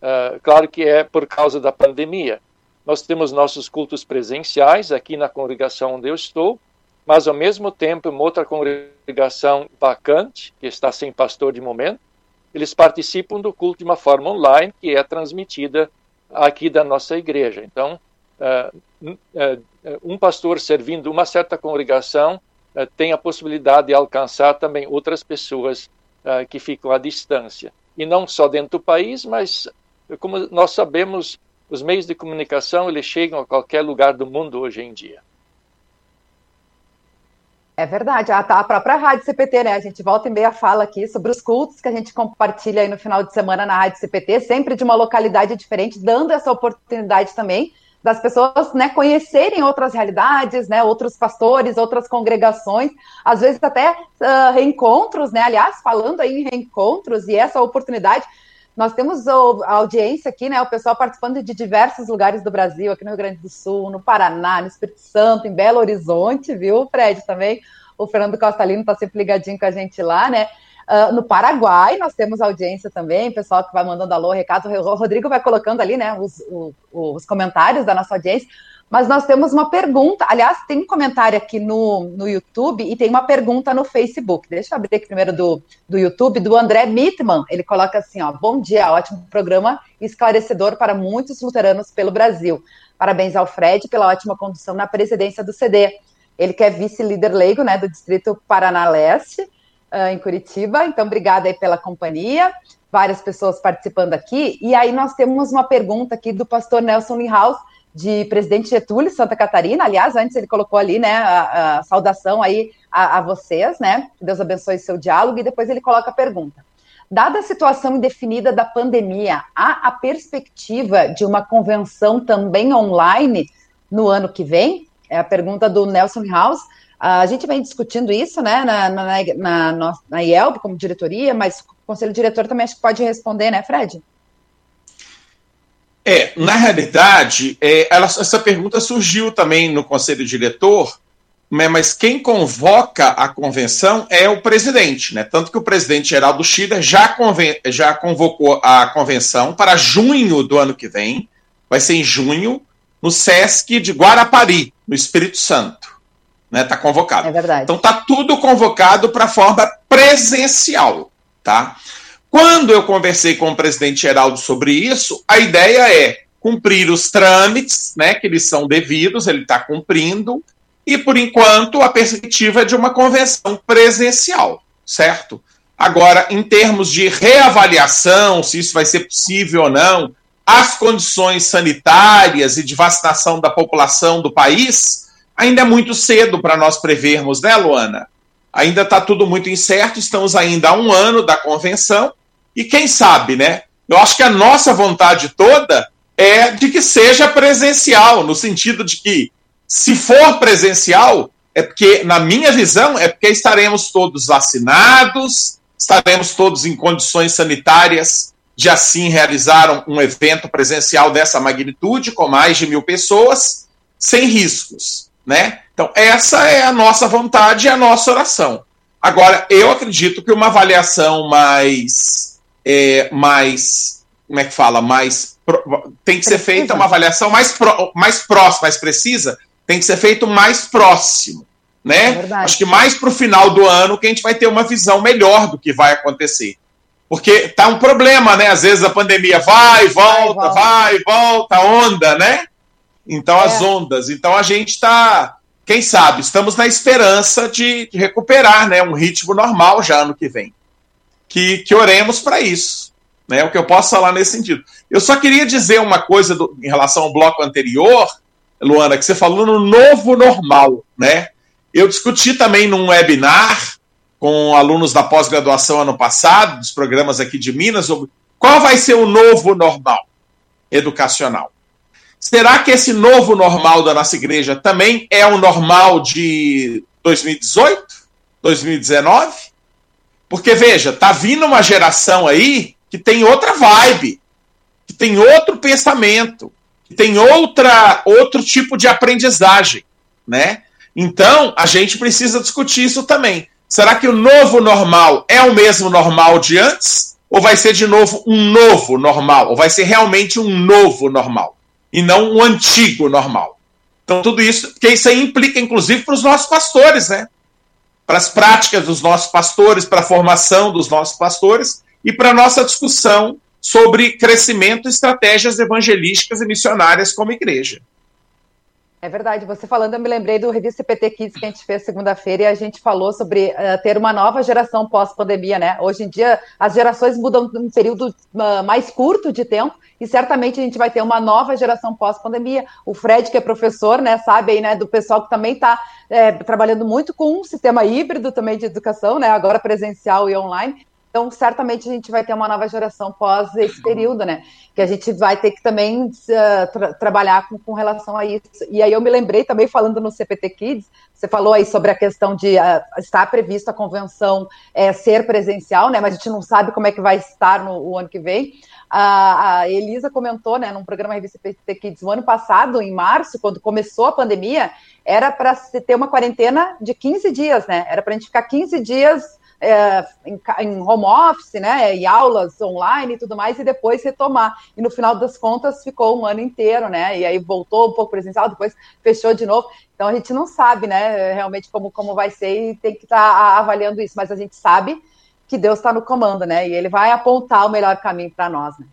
Uh, claro que é por causa da pandemia. Nós temos nossos cultos presenciais aqui na congregação onde eu estou, mas ao mesmo tempo, uma outra congregação vacante, que está sem pastor de momento, eles participam do culto de uma forma online que é transmitida aqui da nossa igreja. Então, uh, uh, um pastor servindo uma certa congregação uh, tem a possibilidade de alcançar também outras pessoas que ficam à distância. E não só dentro do país, mas, como nós sabemos, os meios de comunicação eles chegam a qualquer lugar do mundo hoje em dia. É verdade, a, a própria Rádio CPT, né? A gente volta e meia fala aqui sobre os cultos que a gente compartilha aí no final de semana na Rádio CPT, sempre de uma localidade diferente, dando essa oportunidade também das pessoas né, conhecerem outras realidades, né, outros pastores, outras congregações, às vezes até uh, reencontros, né? Aliás, falando aí em reencontros e essa oportunidade nós temos a audiência aqui, né? O pessoal participando de diversos lugares do Brasil, aqui no Rio Grande do Sul, no Paraná, no Espírito Santo, em Belo Horizonte, viu, Fred? Também o Fernando Costalino está sempre ligadinho com a gente lá, né? Uh, no Paraguai, nós temos audiência também, pessoal que vai mandando alô, recado. O Rodrigo vai colocando ali, né, os, os, os comentários da nossa audiência. Mas nós temos uma pergunta. Aliás, tem um comentário aqui no, no YouTube e tem uma pergunta no Facebook. Deixa eu abrir aqui primeiro do, do YouTube, do André Mittman. Ele coloca assim: ó, bom dia, ótimo programa esclarecedor para muitos luteranos pelo Brasil. Parabéns ao Fred pela ótima condução na presidência do CD. Ele que é vice-líder leigo né, do Distrito Paraná Leste, uh, em Curitiba. Então, obrigada aí pela companhia. Várias pessoas participando aqui. E aí nós temos uma pergunta aqui do pastor Nelson Linhaus de Presidente Getúlio, Santa Catarina. Aliás, antes ele colocou ali, né, a, a saudação aí a, a, vocês, né? Que Deus abençoe seu diálogo. E depois ele coloca a pergunta. Dada a situação indefinida da pandemia, há a perspectiva de uma convenção também online no ano que vem? É a pergunta do Nelson House. A gente vem discutindo isso, né, na, na, na, na, na IELB, como diretoria, mas o conselho diretor também acho que pode responder, né, Fred? É, na realidade, é, ela, essa pergunta surgiu também no conselho diretor, né, mas quem convoca a convenção é o presidente, né? Tanto que o presidente Geraldo Schiller já, conven, já convocou a convenção para junho do ano que vem, vai ser em junho, no SESC de Guarapari, no Espírito Santo. Né, tá convocado. É verdade. Então tá tudo convocado para forma presencial, tá? Quando eu conversei com o presidente Geraldo sobre isso, a ideia é cumprir os trâmites, né, que eles são devidos, ele está cumprindo, e por enquanto a perspectiva é de uma convenção presencial, certo? Agora, em termos de reavaliação, se isso vai ser possível ou não, as condições sanitárias e de vacinação da população do país, ainda é muito cedo para nós prevermos, né, Luana? Ainda está tudo muito incerto, estamos ainda a um ano da convenção, e quem sabe, né? Eu acho que a nossa vontade toda é de que seja presencial, no sentido de que, se for presencial, é porque, na minha visão, é porque estaremos todos vacinados, estaremos todos em condições sanitárias de assim realizar um, evento presencial dessa magnitude, com mais de mil pessoas, sem riscos, né? Então, essa é a nossa vontade e a nossa oração. Agora, eu acredito que uma avaliação mais é, mais, como é que fala, mais, tem que ser feita uma avaliação mais, pro, mais próxima, mais precisa, tem que ser feito mais próximo, né? É Acho que mais para o final do ano que a gente vai ter uma visão melhor do que vai acontecer. Porque tá um problema, né? Às vezes a pandemia vai, volta, vai, volta, onda, né? Então, é. as ondas. Então, a gente está, quem sabe, estamos na esperança de, de, recuperar né, um ritmo normal já ano que vem. Que, que oremos para isso. Né, o que eu posso falar nesse sentido. Eu só queria dizer uma coisa do, em relação ao bloco anterior, Luana, que você falou no novo normal, né? Eu discuti também num webinar com alunos da pós-graduação ano passado, dos programas aqui de Minas, sobre qual vai ser o novo normal educacional. Será que esse novo normal da nossa igreja também é o normal de 2018, 2019? Porque veja, tá vindo uma geração aí que tem outra vibe, que tem outro pensamento, que tem outra outro tipo de aprendizagem, né? Então, a gente precisa discutir isso também. Será que o novo normal é o mesmo normal de antes? Ou vai ser de novo um novo normal? Ou vai ser realmente um novo normal? E não um antigo normal? Então, tudo isso, porque isso aí implica, inclusive, para os nossos pastores, né? Para as práticas dos nossos pastores, para a formação dos nossos pastores e para a nossa discussão sobre crescimento e estratégias evangelísticas e missionárias como igreja. É verdade, você falando, eu me lembrei do Revista CPT Kids que a gente fez segunda-feira e a gente falou sobre uh, ter uma nova geração pós-pandemia, né? Hoje em dia as gerações mudam num período uh, mais curto de tempo e certamente a gente vai ter uma nova geração pós-pandemia. O Fred, que é professor, né, sabe aí, né, do pessoal que também está é, trabalhando muito com um sistema híbrido também de educação, né? Agora presencial e online. Então, certamente a gente vai ter uma nova geração pós esse período, né? Que a gente vai ter que também uh, tra trabalhar com, com, relação a isso. E aí eu me lembrei também, falando no CPT Kids, você falou aí sobre a questão de uh, estar previsto a convenção é, ser presencial, né? Mas a gente não sabe como é que vai estar no ano que vem. A, a Elisa comentou, né, num programa Revista PT Kids, no ano passado, em março, quando começou a pandemia, era para ter uma quarentena de 15 dias, né? Era para a gente ficar 15 dias é, em, em, home office, né, e aulas online e tudo mais, e depois retomar. E no final das contas ficou um ano inteiro, né, e aí voltou um pouco presencial, depois fechou de novo. Então a gente não sabe, né, realmente como, como vai ser e tem que estar tá avaliando isso, mas a gente sabe que Deus está no comando, né, e Ele vai apontar o melhor caminho para nós, né.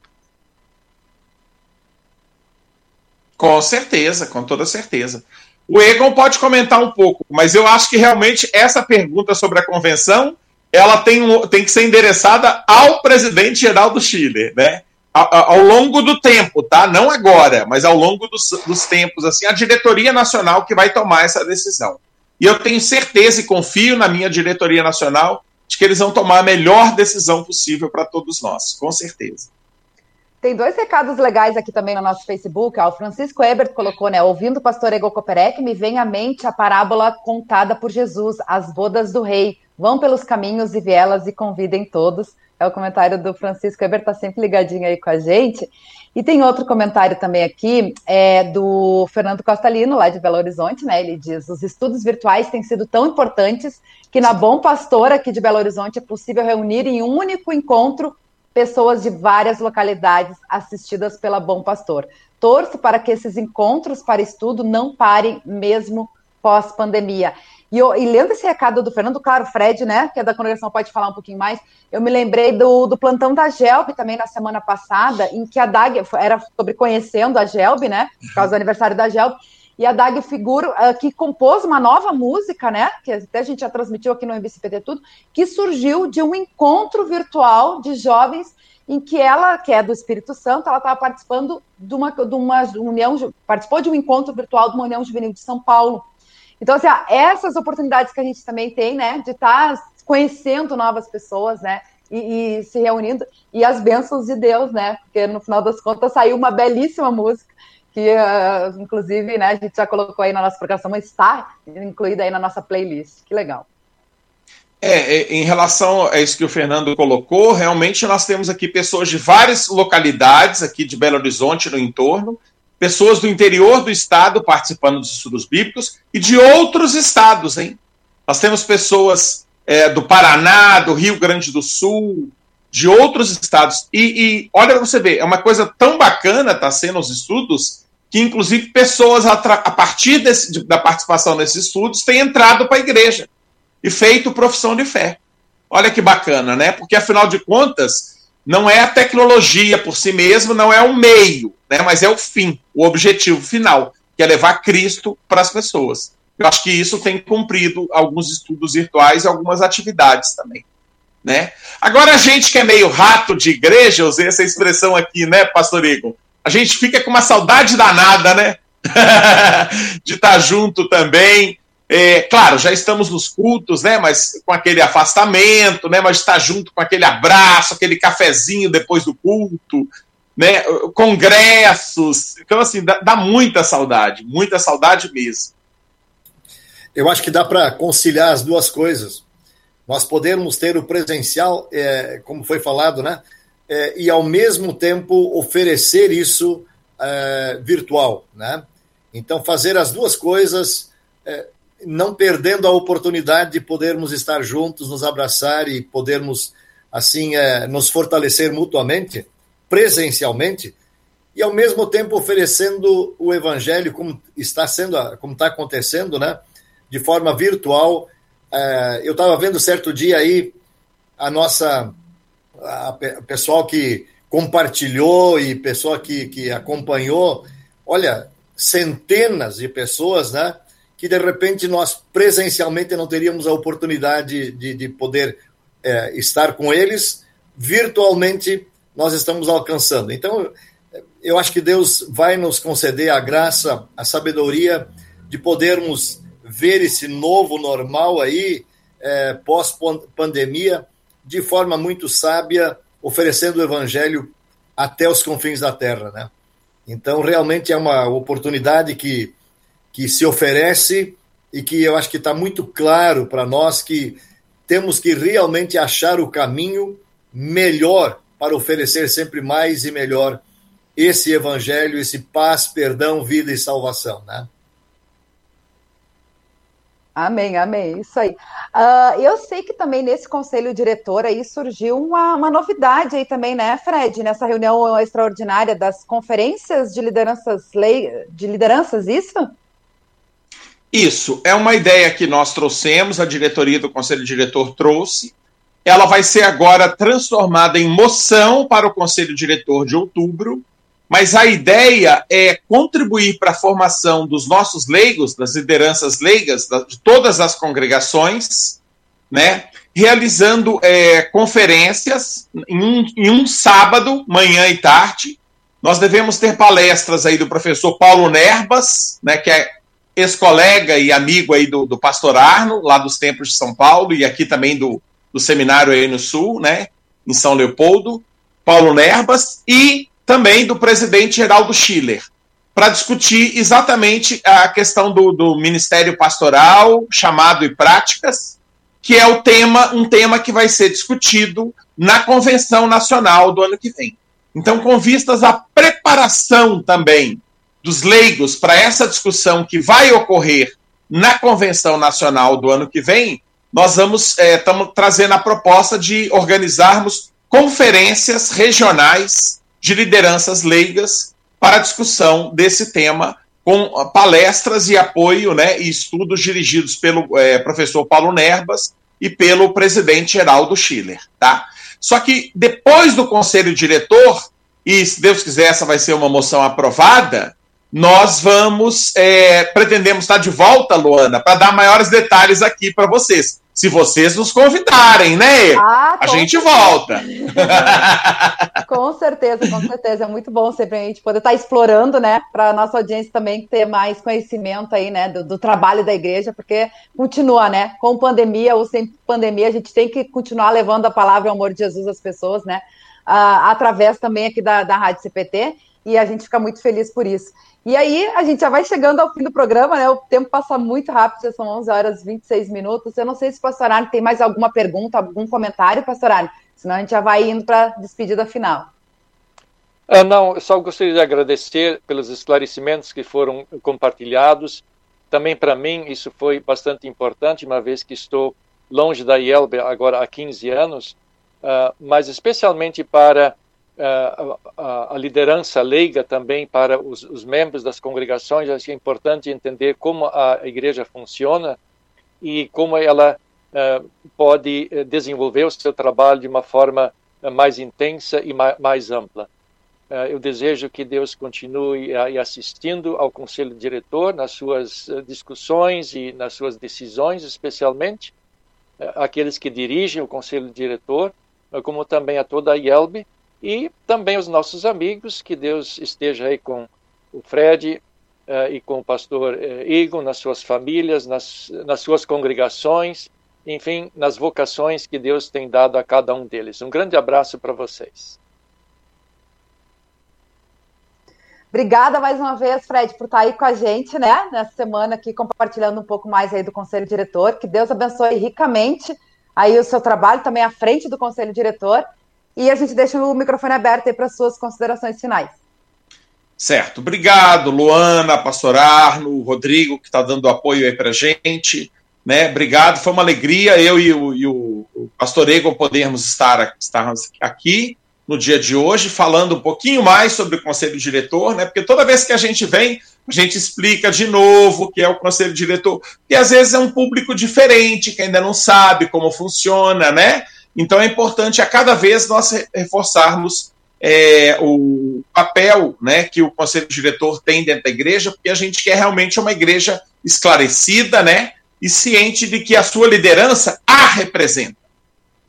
Com certeza, com toda certeza. O Egon pode comentar um pouco, mas eu acho que realmente essa pergunta sobre a convenção ela tem, um, tem que ser endereçada ao presidente geral do Chile, né? Ao, longo do tempo, tá? Não agora, mas ao longo dos, dos tempos, assim, a diretoria nacional que vai tomar essa decisão. E eu tenho certeza e confio na minha diretoria nacional de que eles vão tomar a melhor decisão possível para todos nós, com certeza. Tem dois recados legais aqui também no nosso Facebook. O Francisco Ebert colocou, né? Ouvindo o pastor Ego Koperek, me vem à mente a parábola contada por Jesus, as bodas do rei. Vão pelos caminhos e vielas e convidem todos. É o comentário do Francisco Ebert, tá sempre ligadinho aí com a gente. E tem outro comentário também aqui, é do Fernando Costa Lino, lá de Belo Horizonte, né? Ele diz: os estudos virtuais têm sido tão importantes que na Bom Pastor, aqui de Belo Horizonte, é possível reunir em um único encontro pessoas de várias localidades assistidas pela Bom Pastor. Torço para que esses encontros para estudo não parem mesmo pós-pandemia. E, e, lendo esse recado do Fernando, claro, Fred, né, que é da congregação, pode falar um pouquinho mais. Eu me lembrei do, do plantão da Gelb também na semana passada, em que a Dag era sobre conhecendo a Gelb, né, por causa do aniversário da Gelb. E a Dag Figuro, uh, que compôs uma nova música, né? Que até a gente já transmitiu aqui no MBCPT Tudo, que surgiu de um encontro virtual de jovens em que ela, que é do Espírito Santo, ela estava participando de uma, de uma união, participou de um encontro virtual de uma união juvenil de São Paulo. Então, assim, essas oportunidades que a gente também tem, né, de estar tá conhecendo novas pessoas, né, e, e, se reunindo, e as bênçãos de Deus, né, porque no final das contas saiu uma belíssima música que uh, inclusive né, a gente já colocou aí na nossa programação, está incluída aí na nossa playlist. Que legal. É, é, em relação a isso que o Fernando colocou, realmente nós temos aqui pessoas de várias localidades aqui de Belo Horizonte no entorno, pessoas do interior do estado participando dos estudos bíblicos e de outros estados, hein? Nós temos pessoas é, do Paraná, do Rio Grande do Sul, de outros estados. E, e olha para você ver, é uma coisa tão bacana tá sendo os estudos que inclusive pessoas a, partir desse, da participação nesses estudos têm entrado para a igreja e feito profissão de fé. Olha que bacana, né? Porque afinal de contas, não é a tecnologia por si mesma, não é o meio, né? Mas é o fim, o objetivo final, que é levar Cristo para as pessoas. Eu acho que isso tem cumprido alguns estudos virtuais e algumas atividades também. Né? Agora, a gente que é meio rato de igreja, usei essa expressão aqui, né, Pastor Igor? A gente fica com uma saudade danada, né? <laughs> de estar junto também. É, claro, já estamos nos cultos, né? Mas com aquele afastamento, né? Mas estar junto com aquele abraço, aquele cafezinho depois do culto, né? Congressos. Então, assim, dá, dá muita saudade, muita saudade mesmo. Eu acho que dá para conciliar as duas coisas. Nós podemos ter o presencial, é, como foi falado, né? É, e ao mesmo tempo oferecer isso é, virtual, né? Então fazer as duas coisas, é, não perdendo a oportunidade de podermos estar juntos, nos abraçar e podermos assim é, nos fortalecer mutuamente, presencialmente, e ao mesmo tempo oferecendo o evangelho como está sendo, como está acontecendo, né? de forma virtual. É, eu estava vendo certo dia aí a nossa a, a pessoal que compartilhou e pessoa que, que acompanhou, olha, centenas de pessoas, né? Que de repente nós presencialmente não teríamos a oportunidade de, de poder é, estar com eles, virtualmente nós estamos alcançando. Então, eu acho que Deus vai nos conceder a graça, a sabedoria de podermos ver esse novo normal aí, é, pós-pandemia, de forma muito sábia, oferecendo o evangelho até os confins da terra, né? Então, realmente é uma oportunidade que, que se oferece e que eu acho que está muito claro para nós que temos que realmente achar o caminho melhor para oferecer sempre mais e melhor esse evangelho, esse paz, perdão, vida e salvação, né? Amém, amém, isso aí. Uh, eu sei que também nesse conselho diretor aí surgiu uma, uma, novidade aí também, né, Fred, nessa reunião extraordinária das conferências de lideranças lei, de lideranças, isso? Isso, é uma ideia que nós trouxemos, a diretoria do conselho diretor trouxe. Ela vai ser agora transformada em moção para o conselho diretor de outubro mas a ideia é contribuir para a formação dos nossos leigos, das lideranças leigas, de todas as congregações, né, realizando é, conferências em um, em um sábado, manhã e tarde. Nós devemos ter palestras aí do professor Paulo Nerbas, né, que é ex-colega e amigo aí do, do pastor Arno, lá dos tempos de São Paulo, e aqui também do, do seminário aí no Sul, né, em São Leopoldo, Paulo Nerbas, e também do presidente Geraldo Schiller, para discutir exatamente a questão do, do Ministério Pastoral, chamado e práticas, que é o tema, um tema que vai ser discutido na Convenção Nacional do ano que vem. Então, com vistas à preparação também dos leigos para essa discussão que vai ocorrer na Convenção Nacional do ano que vem, nós vamos estamos é, trazendo a proposta de organizarmos conferências regionais de lideranças leigas para a discussão desse tema, com palestras e apoio né, e estudos dirigidos pelo é, professor Paulo Nerbas e pelo presidente Geraldo Schiller. Tá? Só que depois do conselho diretor, e se Deus quiser, essa vai ser uma moção aprovada, nós vamos, é, pretendemos estar de volta, Luana, para dar maiores detalhes aqui para vocês. Se vocês nos convidarem, né? Ah, a gente certeza. volta. <laughs> com certeza, com certeza. É muito bom sempre a gente poder estar explorando, né? Para a nossa audiência também ter mais conhecimento aí, né? Do, do, trabalho da igreja, porque continua, né? Com pandemia ou sem pandemia, a gente tem que continuar levando a palavra e o amor de Jesus às pessoas, né? Ah, através também aqui da, da Rádio CPT. E a gente fica muito feliz por isso. E aí, a gente já vai chegando ao fim do programa, né? O tempo passa muito rápido, já são 11 horas e 26 minutos. Eu não sei se o Pastor Arne tem mais alguma pergunta, algum comentário, Pastor Arne, senão a gente já vai indo para a despedida final. Ah, não, só gostaria de agradecer pelos esclarecimentos que foram compartilhados. Também para mim isso foi bastante importante, uma vez que estou longe da IELB agora há 15 anos, uh, mas especialmente para a, a, liderança leiga também para os, os, membros das congregações. Acho que é importante entender como a igreja funciona e como ela uh, pode eh, desenvolver o seu trabalho de uma forma mais intensa e mais, ampla. Eu desejo que Deus continue assistindo ao conselho diretor nas suas discussões e nas suas decisões, especialmente aqueles que dirigem o conselho diretor, como também a toda a IELB, e também os nossos amigos, que Deus esteja aí com o Fred uh, e com o pastor uh, Igor, nas suas famílias, nas, nas suas congregações, enfim, nas vocações que Deus tem dado a cada um deles. Um grande abraço para vocês. Obrigada mais uma vez, Fred, por estar aí com a gente, né, nessa semana aqui, compartilhando um pouco mais aí do Conselho Diretor. Que Deus abençoe ricamente aí o seu trabalho, também à frente do Conselho Diretor. E a gente deixa o microfone aberto aí para suas considerações finais. Certo. Obrigado, Luana, Pastor Arno, Rodrigo, que está dando apoio aí para a gente. Né? Obrigado, foi uma alegria eu e o, e o, Pastor Egon podermos estar, estar aqui no dia de hoje, falando um pouquinho mais sobre o Conselho Diretor, né? Porque toda vez que a gente vem, a gente explica de novo o que é o Conselho Diretor, e às vezes é um público diferente, que ainda não sabe como funciona, né? Então é importante a cada vez nós reforçarmos é, o papel né, que o conselho diretor tem dentro da igreja, porque a gente quer realmente uma igreja esclarecida né, e ciente de que a sua liderança a representa.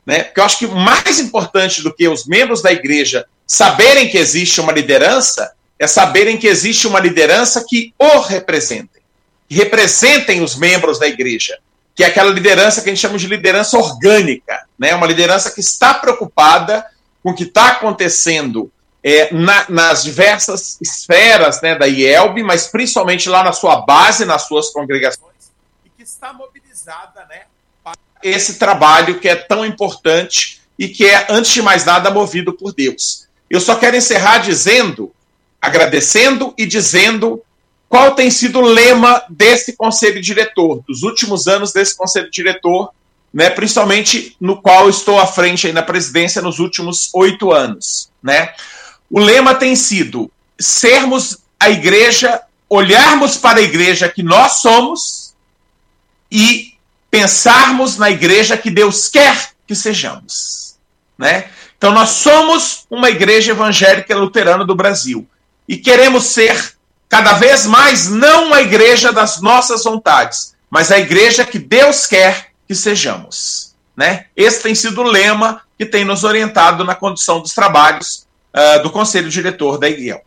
Né? Porque eu acho que mais importante do que os membros da igreja saberem que existe uma liderança é saberem que existe uma liderança que o representem, que representem os membros da igreja que é aquela liderança que a gente chama de liderança orgânica, né? uma liderança que está preocupada com o que está acontecendo é, na, nas diversas esferas né, da IELB, mas principalmente lá na sua base, nas suas congregações, e que está mobilizada né, para esse trabalho que é tão importante e que é, antes de mais nada, movido por Deus. Eu só quero encerrar dizendo, agradecendo e dizendo qual tem sido o lema desse conselho diretor, dos últimos anos desse conselho diretor, né, principalmente no qual estou à frente aí na presidência nos últimos oito anos. Né? O lema tem sido sermos a igreja, olharmos para a igreja que nós somos e pensarmos na igreja que Deus quer que sejamos. Né? Então, nós somos uma igreja evangélica luterana do Brasil e queremos ser cada vez mais não a igreja das nossas vontades, mas a igreja que Deus quer que sejamos. Né? Esse tem sido o lema que tem nos orientado na condução dos trabalhos uh, do Conselho Diretor da IGEL.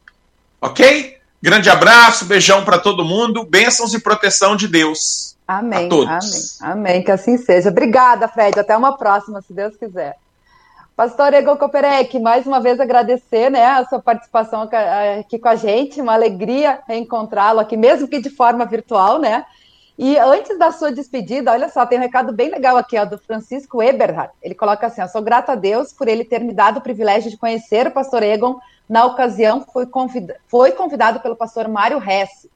Ok? Grande abraço, beijão para todo mundo, bênçãos e proteção de Deus. Amém. A todos. Amém. Amém. Que assim seja. Obrigada, Fred. Até uma próxima, se Deus quiser. Pastor Ego Koperek, mais uma vez agradecer né, a sua participação aqui com a gente, uma alegria reencontrá-lo aqui, mesmo que de forma virtual, né? E antes da sua despedida, olha só, tem um recado bem legal aqui, ó, do Francisco Eberhard. Ele coloca assim: sou grato a Deus por ele ter me dado o privilégio de conhecer o pastor Egon. Na ocasião, convid... foi convidado pelo pastor Mário Hesse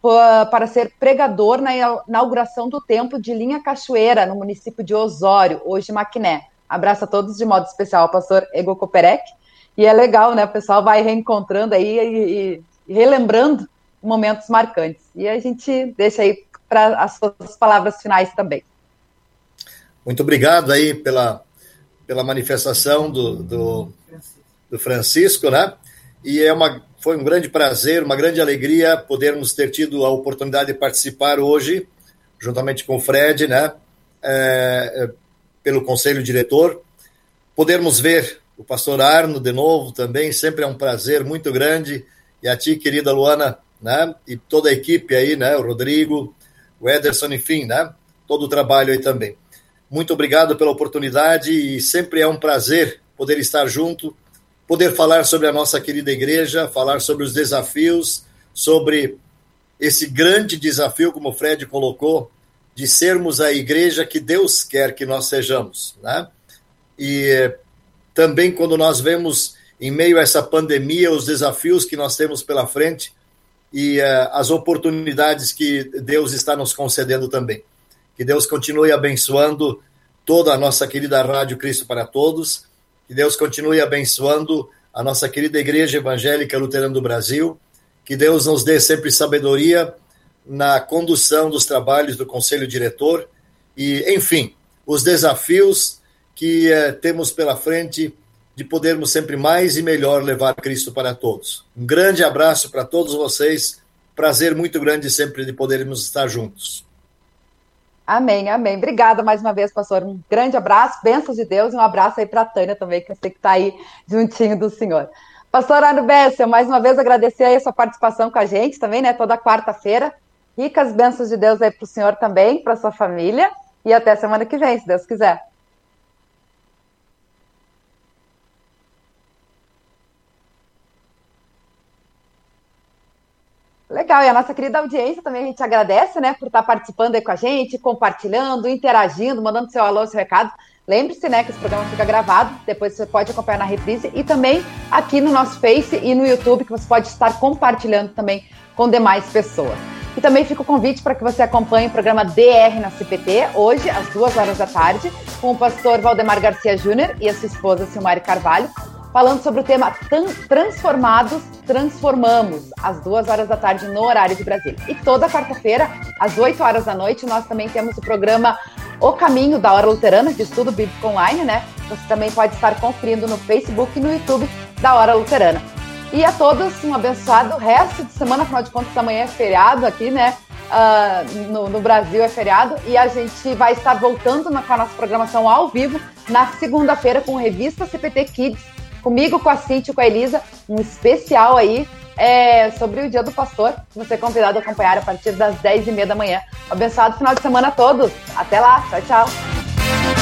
para ser pregador na inauguração do templo de Linha Cachoeira, no município de Osório, hoje Maquiné. Abraço a todos de modo especial, pastor Ego Koperek. E é legal, né? O pessoal vai reencontrando aí e, e relembrando momentos marcantes. E a gente deixa aí para as suas palavras finais também. Muito obrigado aí pela, pela manifestação do, do, do Francisco, né? E é uma, foi um grande prazer, uma grande alegria podermos ter tido a oportunidade de participar hoje, juntamente com o Fred, né? É, pelo conselho diretor. Podermos ver o pastor Arno de novo também, sempre é um prazer muito grande. E a ti, querida Luana, né? E toda a equipe aí, né? O Rodrigo, o Ederson, enfim, né? Todo o trabalho aí também. Muito obrigado pela oportunidade e sempre é um prazer poder estar junto, poder falar sobre a nossa querida igreja, falar sobre os desafios, sobre esse grande desafio, como o Fred colocou, de sermos a igreja que Deus quer que nós sejamos, né? E também quando nós vemos em meio a essa pandemia os desafios que nós temos pela frente e uh, as oportunidades que Deus está nos concedendo também. Que Deus continue abençoando toda a nossa querida Rádio Cristo para Todos, que Deus continue abençoando a nossa querida Igreja Evangélica Luterana do Brasil. Que Deus nos dê sempre sabedoria na condução dos trabalhos do Conselho Diretor e, enfim, os desafios que eh, temos pela frente de podermos sempre mais e melhor levar Cristo para todos. Um grande abraço para todos vocês. Prazer muito grande sempre de podermos estar juntos. Amém, amém. Obrigada mais uma vez, pastor. Um grande abraço, bênçãos de Deus e um abraço aí para a Tânia também, que eu sei que está aí juntinho do Senhor. Pastor Arno Bessel, mais uma vez agradecer aí a sua participação com a gente também, né? Toda quarta-feira. Ricas bênçãos de Deus aí para o senhor também, para sua família. E até semana que vem, se Deus quiser. Legal, e a nossa querida audiência também a gente agradece, né, por estar participando aí com a gente, compartilhando, interagindo, mandando seu alô, seu recado. Lembre-se, né, que esse programa fica gravado, depois você pode acompanhar na reprise e também aqui no nosso Face e no YouTube, que você pode estar compartilhando também com demais pessoas. E também fica o convite para que você acompanhe o programa DR na CPT, hoje, às duas horas da tarde, com o pastor Valdemar Garcia Júnior e a sua esposa Silmari Carvalho, falando sobre o tema Transformados, Transformamos, às duas horas da tarde no horário de Brasília. E toda quarta-feira, às 8 horas da noite, nós também temos o programa O Caminho da Hora Luterana, de estudo bíblico online, né? Você também pode estar conferindo no Facebook e no YouTube da Hora Luterana. E a todos um abençoado resto de semana, afinal de contas, amanhã é feriado aqui, né? Uh, no, no, Brasil é feriado e a gente vai estar voltando na, com a nossa programação ao vivo na segunda-feira com revista CPT Kids comigo, com a Cintia com a Elisa, um especial aí é, sobre o Dia do Pastor. Você é convidado a acompanhar a partir das 10h30 da manhã. Um abençoado final de semana a todos. Até lá. Tchau, tchau.